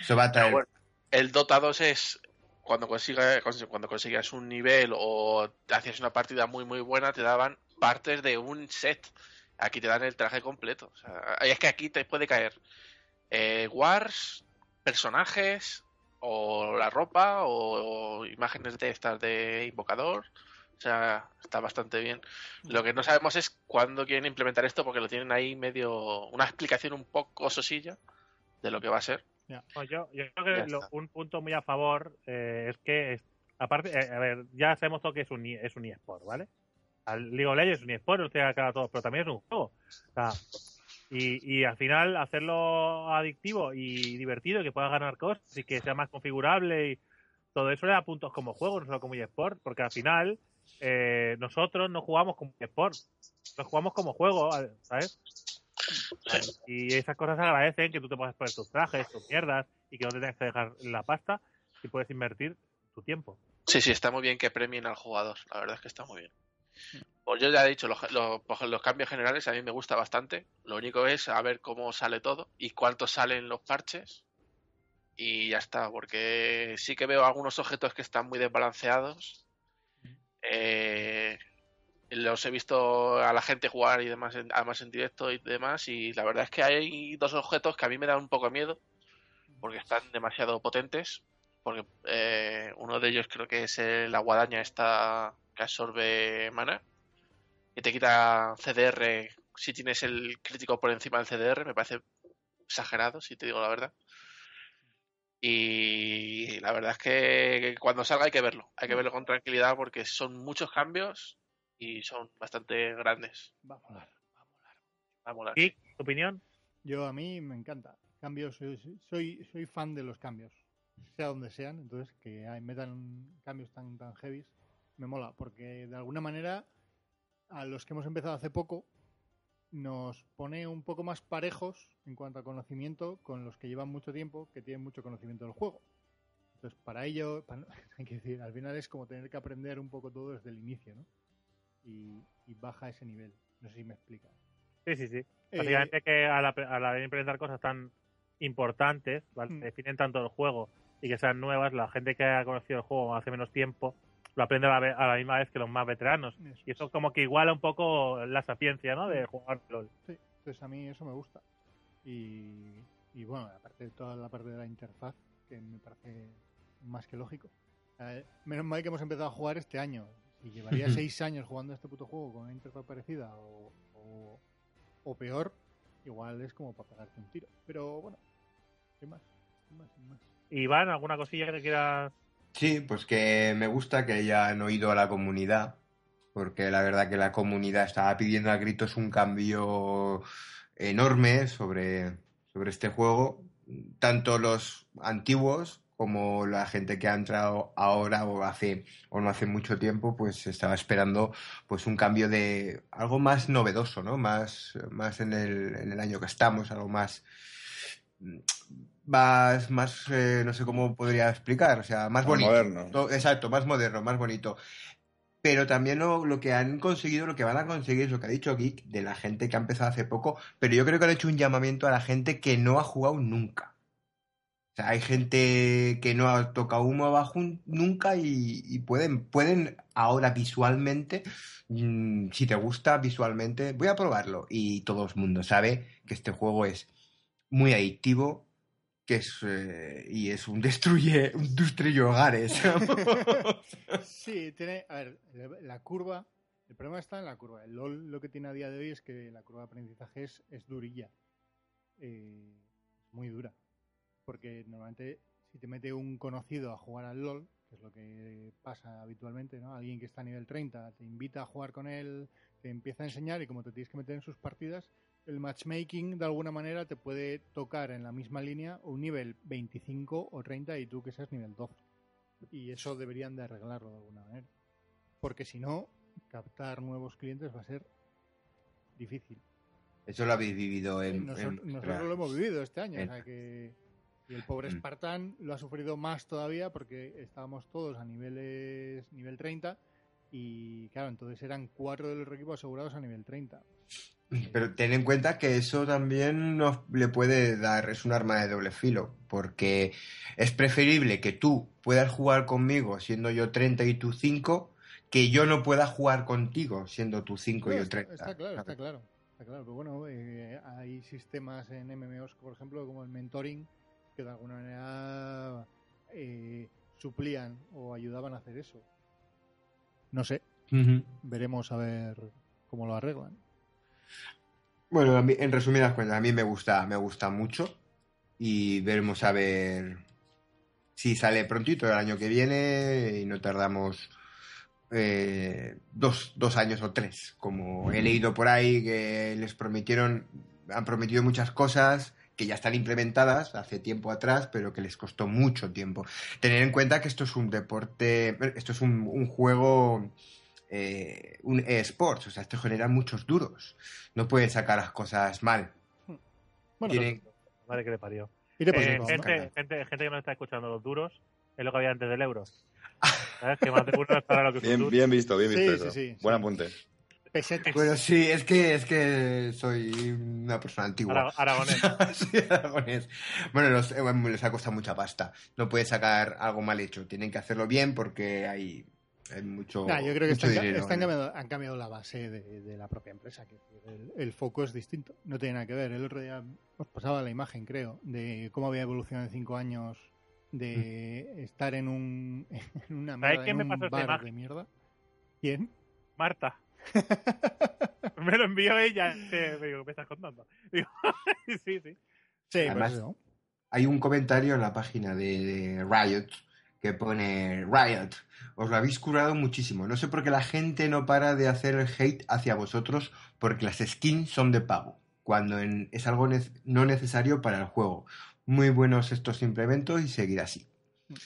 Speaker 5: Eso va a
Speaker 4: Pero
Speaker 5: traer...
Speaker 4: bueno, el Dota 2 es cuando consigas cuando un nivel o hacías una partida muy muy buena te daban partes de un set aquí te dan el traje completo o sea, es que aquí te puede caer eh, wars personajes o la ropa o, o imágenes de estas de invocador o sea, está bastante bien. Lo que no sabemos es cuándo quieren implementar esto porque lo tienen ahí medio una explicación un poco sosilla de lo que va a ser.
Speaker 1: No, yo, yo creo que lo- un punto muy a favor eh, es que, es- aparte, eh, a ver, ya sabemos todo que es un, es un eSport, ¿vale? Al League of Legends es un eSport, usted acaba todo, pero también es un juego. O sea, y, y al final hacerlo adictivo y divertido, que puedas ganar cosas y que sea más configurable y todo eso le da puntos como juego, no solo como eSport, porque al final eh, nosotros no jugamos como eSport, nos jugamos como juego, ¿sabes? Y esas cosas agradecen que tú te puedas poner tus trajes, tus mierdas y que no te tengas que dejar la pasta y puedes invertir tu tiempo.
Speaker 4: Sí, sí, está muy bien que premien al jugador. La verdad es que está muy bien. Pues yo ya he dicho, los, los- pues los cambios generales a mí me gusta bastante. Lo único es a ver cómo sale todo y cuánto salen los parches. Y ya está, porque sí que veo algunos objetos que están muy desbalanceados. Eh, los he visto a la gente jugar y demás, en- además en directo y demás. Y la verdad es que hay dos objetos que a mí me dan un poco de miedo porque están demasiado potentes. Porque eh, uno de ellos creo que es la guadaña esta que absorbe mana. Y te quita CDR si tienes el crítico por encima del CDR. Me parece exagerado, si te digo la verdad. Y la verdad es que cuando salga hay que verlo. Hay que verlo con tranquilidad porque son muchos cambios y son bastante grandes.
Speaker 2: Va a molar.
Speaker 4: Va a molar.
Speaker 1: ¿Y tu opinión?
Speaker 2: Yo a mí me encanta. Cambios, soy, soy, soy fan de los cambios. Sea donde sean, entonces que metan cambios tan, tan heavies, me mola, porque de alguna manera a los que hemos empezado hace poco nos pone un poco más parejos en cuanto a conocimiento con los que llevan mucho tiempo, que tienen mucho conocimiento del juego. Entonces, para ello, para hay que decir, al final es como tener que aprender un poco todo desde el inicio, ¿no? Y, y baja ese nivel. No sé si me explica.
Speaker 1: Sí, sí, sí.
Speaker 2: Eh,
Speaker 1: Básicamente que a la, a la hora de implementar cosas tan importantes, ¿vale?
Speaker 2: Mm.
Speaker 1: que definen tanto el juego y que sean nuevas, la gente que ha conocido el juego hace menos tiempo lo aprende a la, a la misma vez que los más veteranos.
Speaker 2: eso.
Speaker 1: Y eso como que iguala un poco la sapiencia, ¿no? De jugar LOL.
Speaker 2: Sí, entonces a mí eso me gusta. Y, y bueno, aparte de toda la parte de la interfaz, que me parece más que lógico. Eh, menos mal que hemos empezado a jugar este año. Si llevaría seis años jugando a este puto juego con una interfaz parecida o, o, o peor, igual es como para pegarte un tiro. Pero bueno, sin más, sin más, sin más.
Speaker 1: Iván, ¿alguna cosilla que quieras?
Speaker 5: Sí, pues que me gusta que hayan oído a la comunidad, porque la verdad que la comunidad estaba pidiendo a gritos un cambio enorme sobre, sobre este juego, tanto los antiguos como la gente que ha entrado ahora o hace o no hace mucho tiempo, pues estaba esperando pues un cambio de algo más novedoso, ¿no? Más, más en el, en el año que estamos, algo más más, más eh, no sé cómo podría explicar, o sea, más
Speaker 3: Más
Speaker 5: bonito.
Speaker 3: moderno.
Speaker 5: To- Exacto, más moderno, más bonito. Pero también lo, lo que han conseguido, lo que van a conseguir es lo que ha dicho Geek de la gente que ha empezado hace poco, pero yo creo que han hecho un llamamiento a la gente que no ha jugado nunca. O sea, hay gente que no ha tocado un jun- nunca y, pueden, pueden ahora visualmente, mm, si te gusta visualmente, voy a probarlo. Y todo el mundo sabe que este juego es muy adictivo, que es eh, y es un destruye, un destruye hogares.
Speaker 2: Sí, tiene. A ver, la curva. El problema está en la curva. El LOL lo que tiene a día de hoy es que la curva de aprendizaje es, es durilla. Eh, muy dura. Porque normalmente, si te mete un conocido a jugar al LOL, que es lo que pasa habitualmente, ¿no? Alguien que está a nivel 30 te invita a jugar con él, te empieza a enseñar y como te tienes que meter en sus partidas, el matchmaking de alguna manera te puede tocar en la misma línea un nivel 25 o 30 y tú que seas nivel 12. Y eso deberían de arreglarlo de alguna manera. Porque si no, captar nuevos clientes va a ser difícil.
Speaker 5: Eso lo habéis vivido en...
Speaker 2: Nosotros,
Speaker 5: en-
Speaker 2: nosotros lo hemos vivido este año.
Speaker 5: en-
Speaker 2: o sea que, y el pobre
Speaker 5: Mm.
Speaker 2: Spartan lo ha sufrido más todavía porque estábamos todos a niveles nivel 30 y claro, entonces eran cuatro del equipo asegurados a nivel 30.
Speaker 5: Pero ten en cuenta que eso también nos le puede dar, es un arma de doble filo, porque es preferible que tú puedas jugar conmigo siendo yo 30 y tú 5, que yo no pueda jugar contigo siendo tú 5 y yo
Speaker 2: está,
Speaker 5: 30.
Speaker 2: está claro, está claro. Está claro, pero bueno, eh, hay sistemas en MMOs, por ejemplo, como el mentoring, que de alguna manera eh, suplían o ayudaban a hacer eso. No sé, veremos a ver cómo lo arreglan.
Speaker 5: Bueno, mí- en resumidas cuentas, a mí me gusta, me gusta mucho y veremos a ver si sale prontito el año que viene y no tardamos eh, dos, dos años o tres, como he leído por ahí que les prometieron, han prometido muchas cosas que ya están implementadas hace tiempo atrás, pero que les costó mucho tiempo. Tener en cuenta que esto es un deporte, esto es un, un juego, eh, un eSports, o sea, esto genera muchos duros. No puede sacar las cosas mal.
Speaker 2: Bueno,
Speaker 5: Tiene-
Speaker 1: Madre que le parió. Eh, gente, gente, gente que no está escuchando los duros, es lo que había antes del euro. ¿Sabes? Que más de uno para lo que
Speaker 3: Bien, bien visto, bien
Speaker 2: Sí,
Speaker 3: visto
Speaker 2: sí,
Speaker 3: eso.
Speaker 2: sí,
Speaker 3: Buen
Speaker 2: sí.
Speaker 3: apunte.
Speaker 2: Pesetas.
Speaker 5: Bueno, sí, es que, es que soy una persona antigua.
Speaker 1: Ara- aragonés.
Speaker 5: Sí, aragonés. Bueno, los- eh, les ha costado mucha pasta. No puede sacar algo mal hecho. Tienen que hacerlo bien porque hay, hay mucho,
Speaker 2: Nah, yo creo que están,
Speaker 5: dinero.
Speaker 2: están han cambiado la base de, de la propia empresa. que el, el foco es distinto. No tiene nada que ver. El otro día os pasaba la imagen, creo, de cómo había evolucionado en cinco años de estar en un en una
Speaker 1: ¿Sabes
Speaker 2: mierda,
Speaker 1: quién
Speaker 2: en
Speaker 1: me
Speaker 2: un bar de mierda. ¿Quién?
Speaker 1: Marta. me lo envió ella. Sí, me digo, ¿qué me estás contando? Digo, sí, sí.
Speaker 2: Sí,
Speaker 5: Además-
Speaker 2: pues.
Speaker 5: Hay un comentario en la página de, de Riot que pone Riot, os lo habéis curado muchísimo. No sé por qué la gente no para de hacer el hate hacia vosotros porque las skins son de pago, cuando en- es algo no necesario para el juego. Muy buenos estos implementos y seguir así. O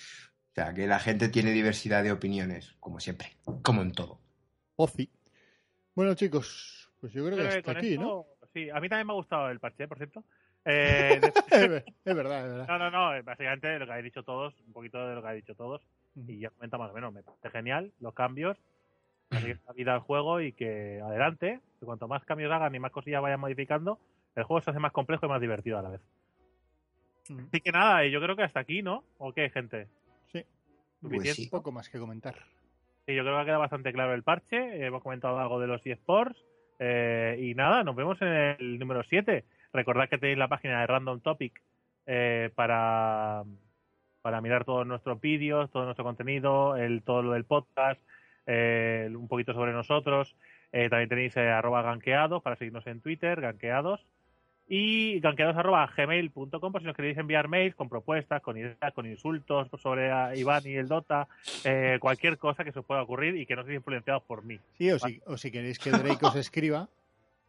Speaker 5: sea, que la gente tiene diversidad de opiniones, como siempre, como en todo.
Speaker 2: Ozi. Bueno, chicos, pues yo creo que
Speaker 1: que
Speaker 2: hasta aquí, ¿no?
Speaker 1: Sí, a mí también me ha gustado el parche, por cierto. Eh, de-
Speaker 2: es ver- es verdad, es verdad.
Speaker 1: no, no, no, eh, básicamente lo que habéis dicho todos, un poquito de lo que habéis dicho todos, y ya comenta más o menos, me parece genial los cambios, así que da vida al juego y que adelante, que cuanto más cambios hagan y más cosillas vayan modificando, el juego se hace más complejo y más divertido a la vez. Así que nada, y yo creo que hasta aquí, ¿no? ¿O qué, gente?
Speaker 2: Sí.
Speaker 5: Pues sí.
Speaker 2: Poco más que comentar.
Speaker 1: Yo creo que ha quedado bastante claro el parche. hemos comentado algo de los eSports. eh, y nada, nos vemos en el número 7. Recordad que tenéis la página de Random Topic eh, para, para mirar todos nuestros vídeos, todo nuestro contenido, el, todo lo del podcast, eh, un poquito sobre nosotros. Eh, también tenéis arroba ganqueados para seguirnos en Twitter, ganqueados. Y ganqueados arroba gmail.com por si nos queréis enviar mails con propuestas, con ideas, con insultos sobre a Iván y el Dota, eh, cualquier cosa que se os pueda ocurrir y que no estéis influenciados por mí.
Speaker 2: Sí, o si, o si queréis que Drake os escriba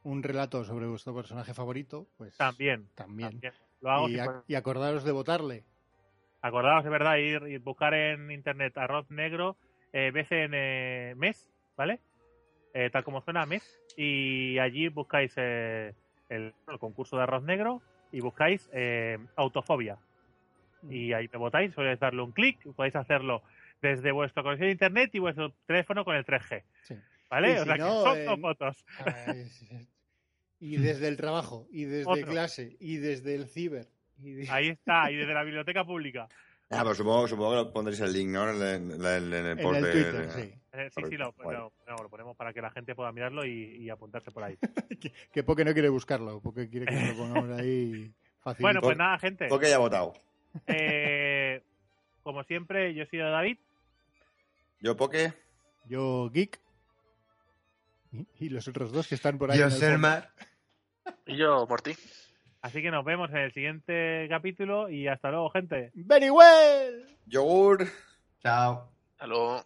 Speaker 2: un relato sobre vuestro personaje favorito, pues
Speaker 1: También.
Speaker 2: también.
Speaker 1: también. Lo hago
Speaker 2: Y, y acordaros de votarle.
Speaker 1: Acordaos de verdad, ir y buscar en internet arroz negro, eh, BCN mes, ¿vale? Eh, tal como suena mes, y allí buscáis eh, el, el concurso de arroz negro y buscáis eh, autofobia. Y ahí me votáis, podéis darle un clic, podéis hacerlo desde vuestra conexión de internet y vuestro teléfono con el 3G,
Speaker 2: Sí.
Speaker 1: ¿vale?
Speaker 2: Y
Speaker 1: o
Speaker 2: si
Speaker 1: sea
Speaker 2: no,
Speaker 1: que son dos fotos.
Speaker 2: Es- Y desde el trabajo, y desde
Speaker 1: Otro.
Speaker 2: clase, y desde el ciber. y de-
Speaker 1: Ahí está, y desde la biblioteca pública.
Speaker 3: Ah, pues supongo, supongo que lo pondréis el link, ¿no? En el, en el- en el
Speaker 2: en
Speaker 3: post
Speaker 2: el
Speaker 3: de-
Speaker 2: Twitter,
Speaker 3: de-
Speaker 2: sí.
Speaker 1: Eh, sí, sí, lo, no, lo ponemos para que la gente pueda mirarlo y, y apuntarse por ahí.
Speaker 2: Que, que Poke no quiere buscarlo, porque quiere que lo pongamos ahí fácil.
Speaker 1: Bueno, pues nada, gente.
Speaker 3: Porque ya ha votado.
Speaker 1: Eh, como siempre, yo soy David.
Speaker 3: Yo, Poke.
Speaker 2: Yo, Geek. Y, y los otros dos que están por ahí.
Speaker 5: Yo,
Speaker 2: en el.
Speaker 5: Selmar.
Speaker 4: Y yo, por ti.
Speaker 1: Así que nos vemos en el siguiente capítulo y hasta luego, gente.
Speaker 2: ¡Very well!
Speaker 3: Yogur.
Speaker 5: Chao.
Speaker 4: Hasta luego.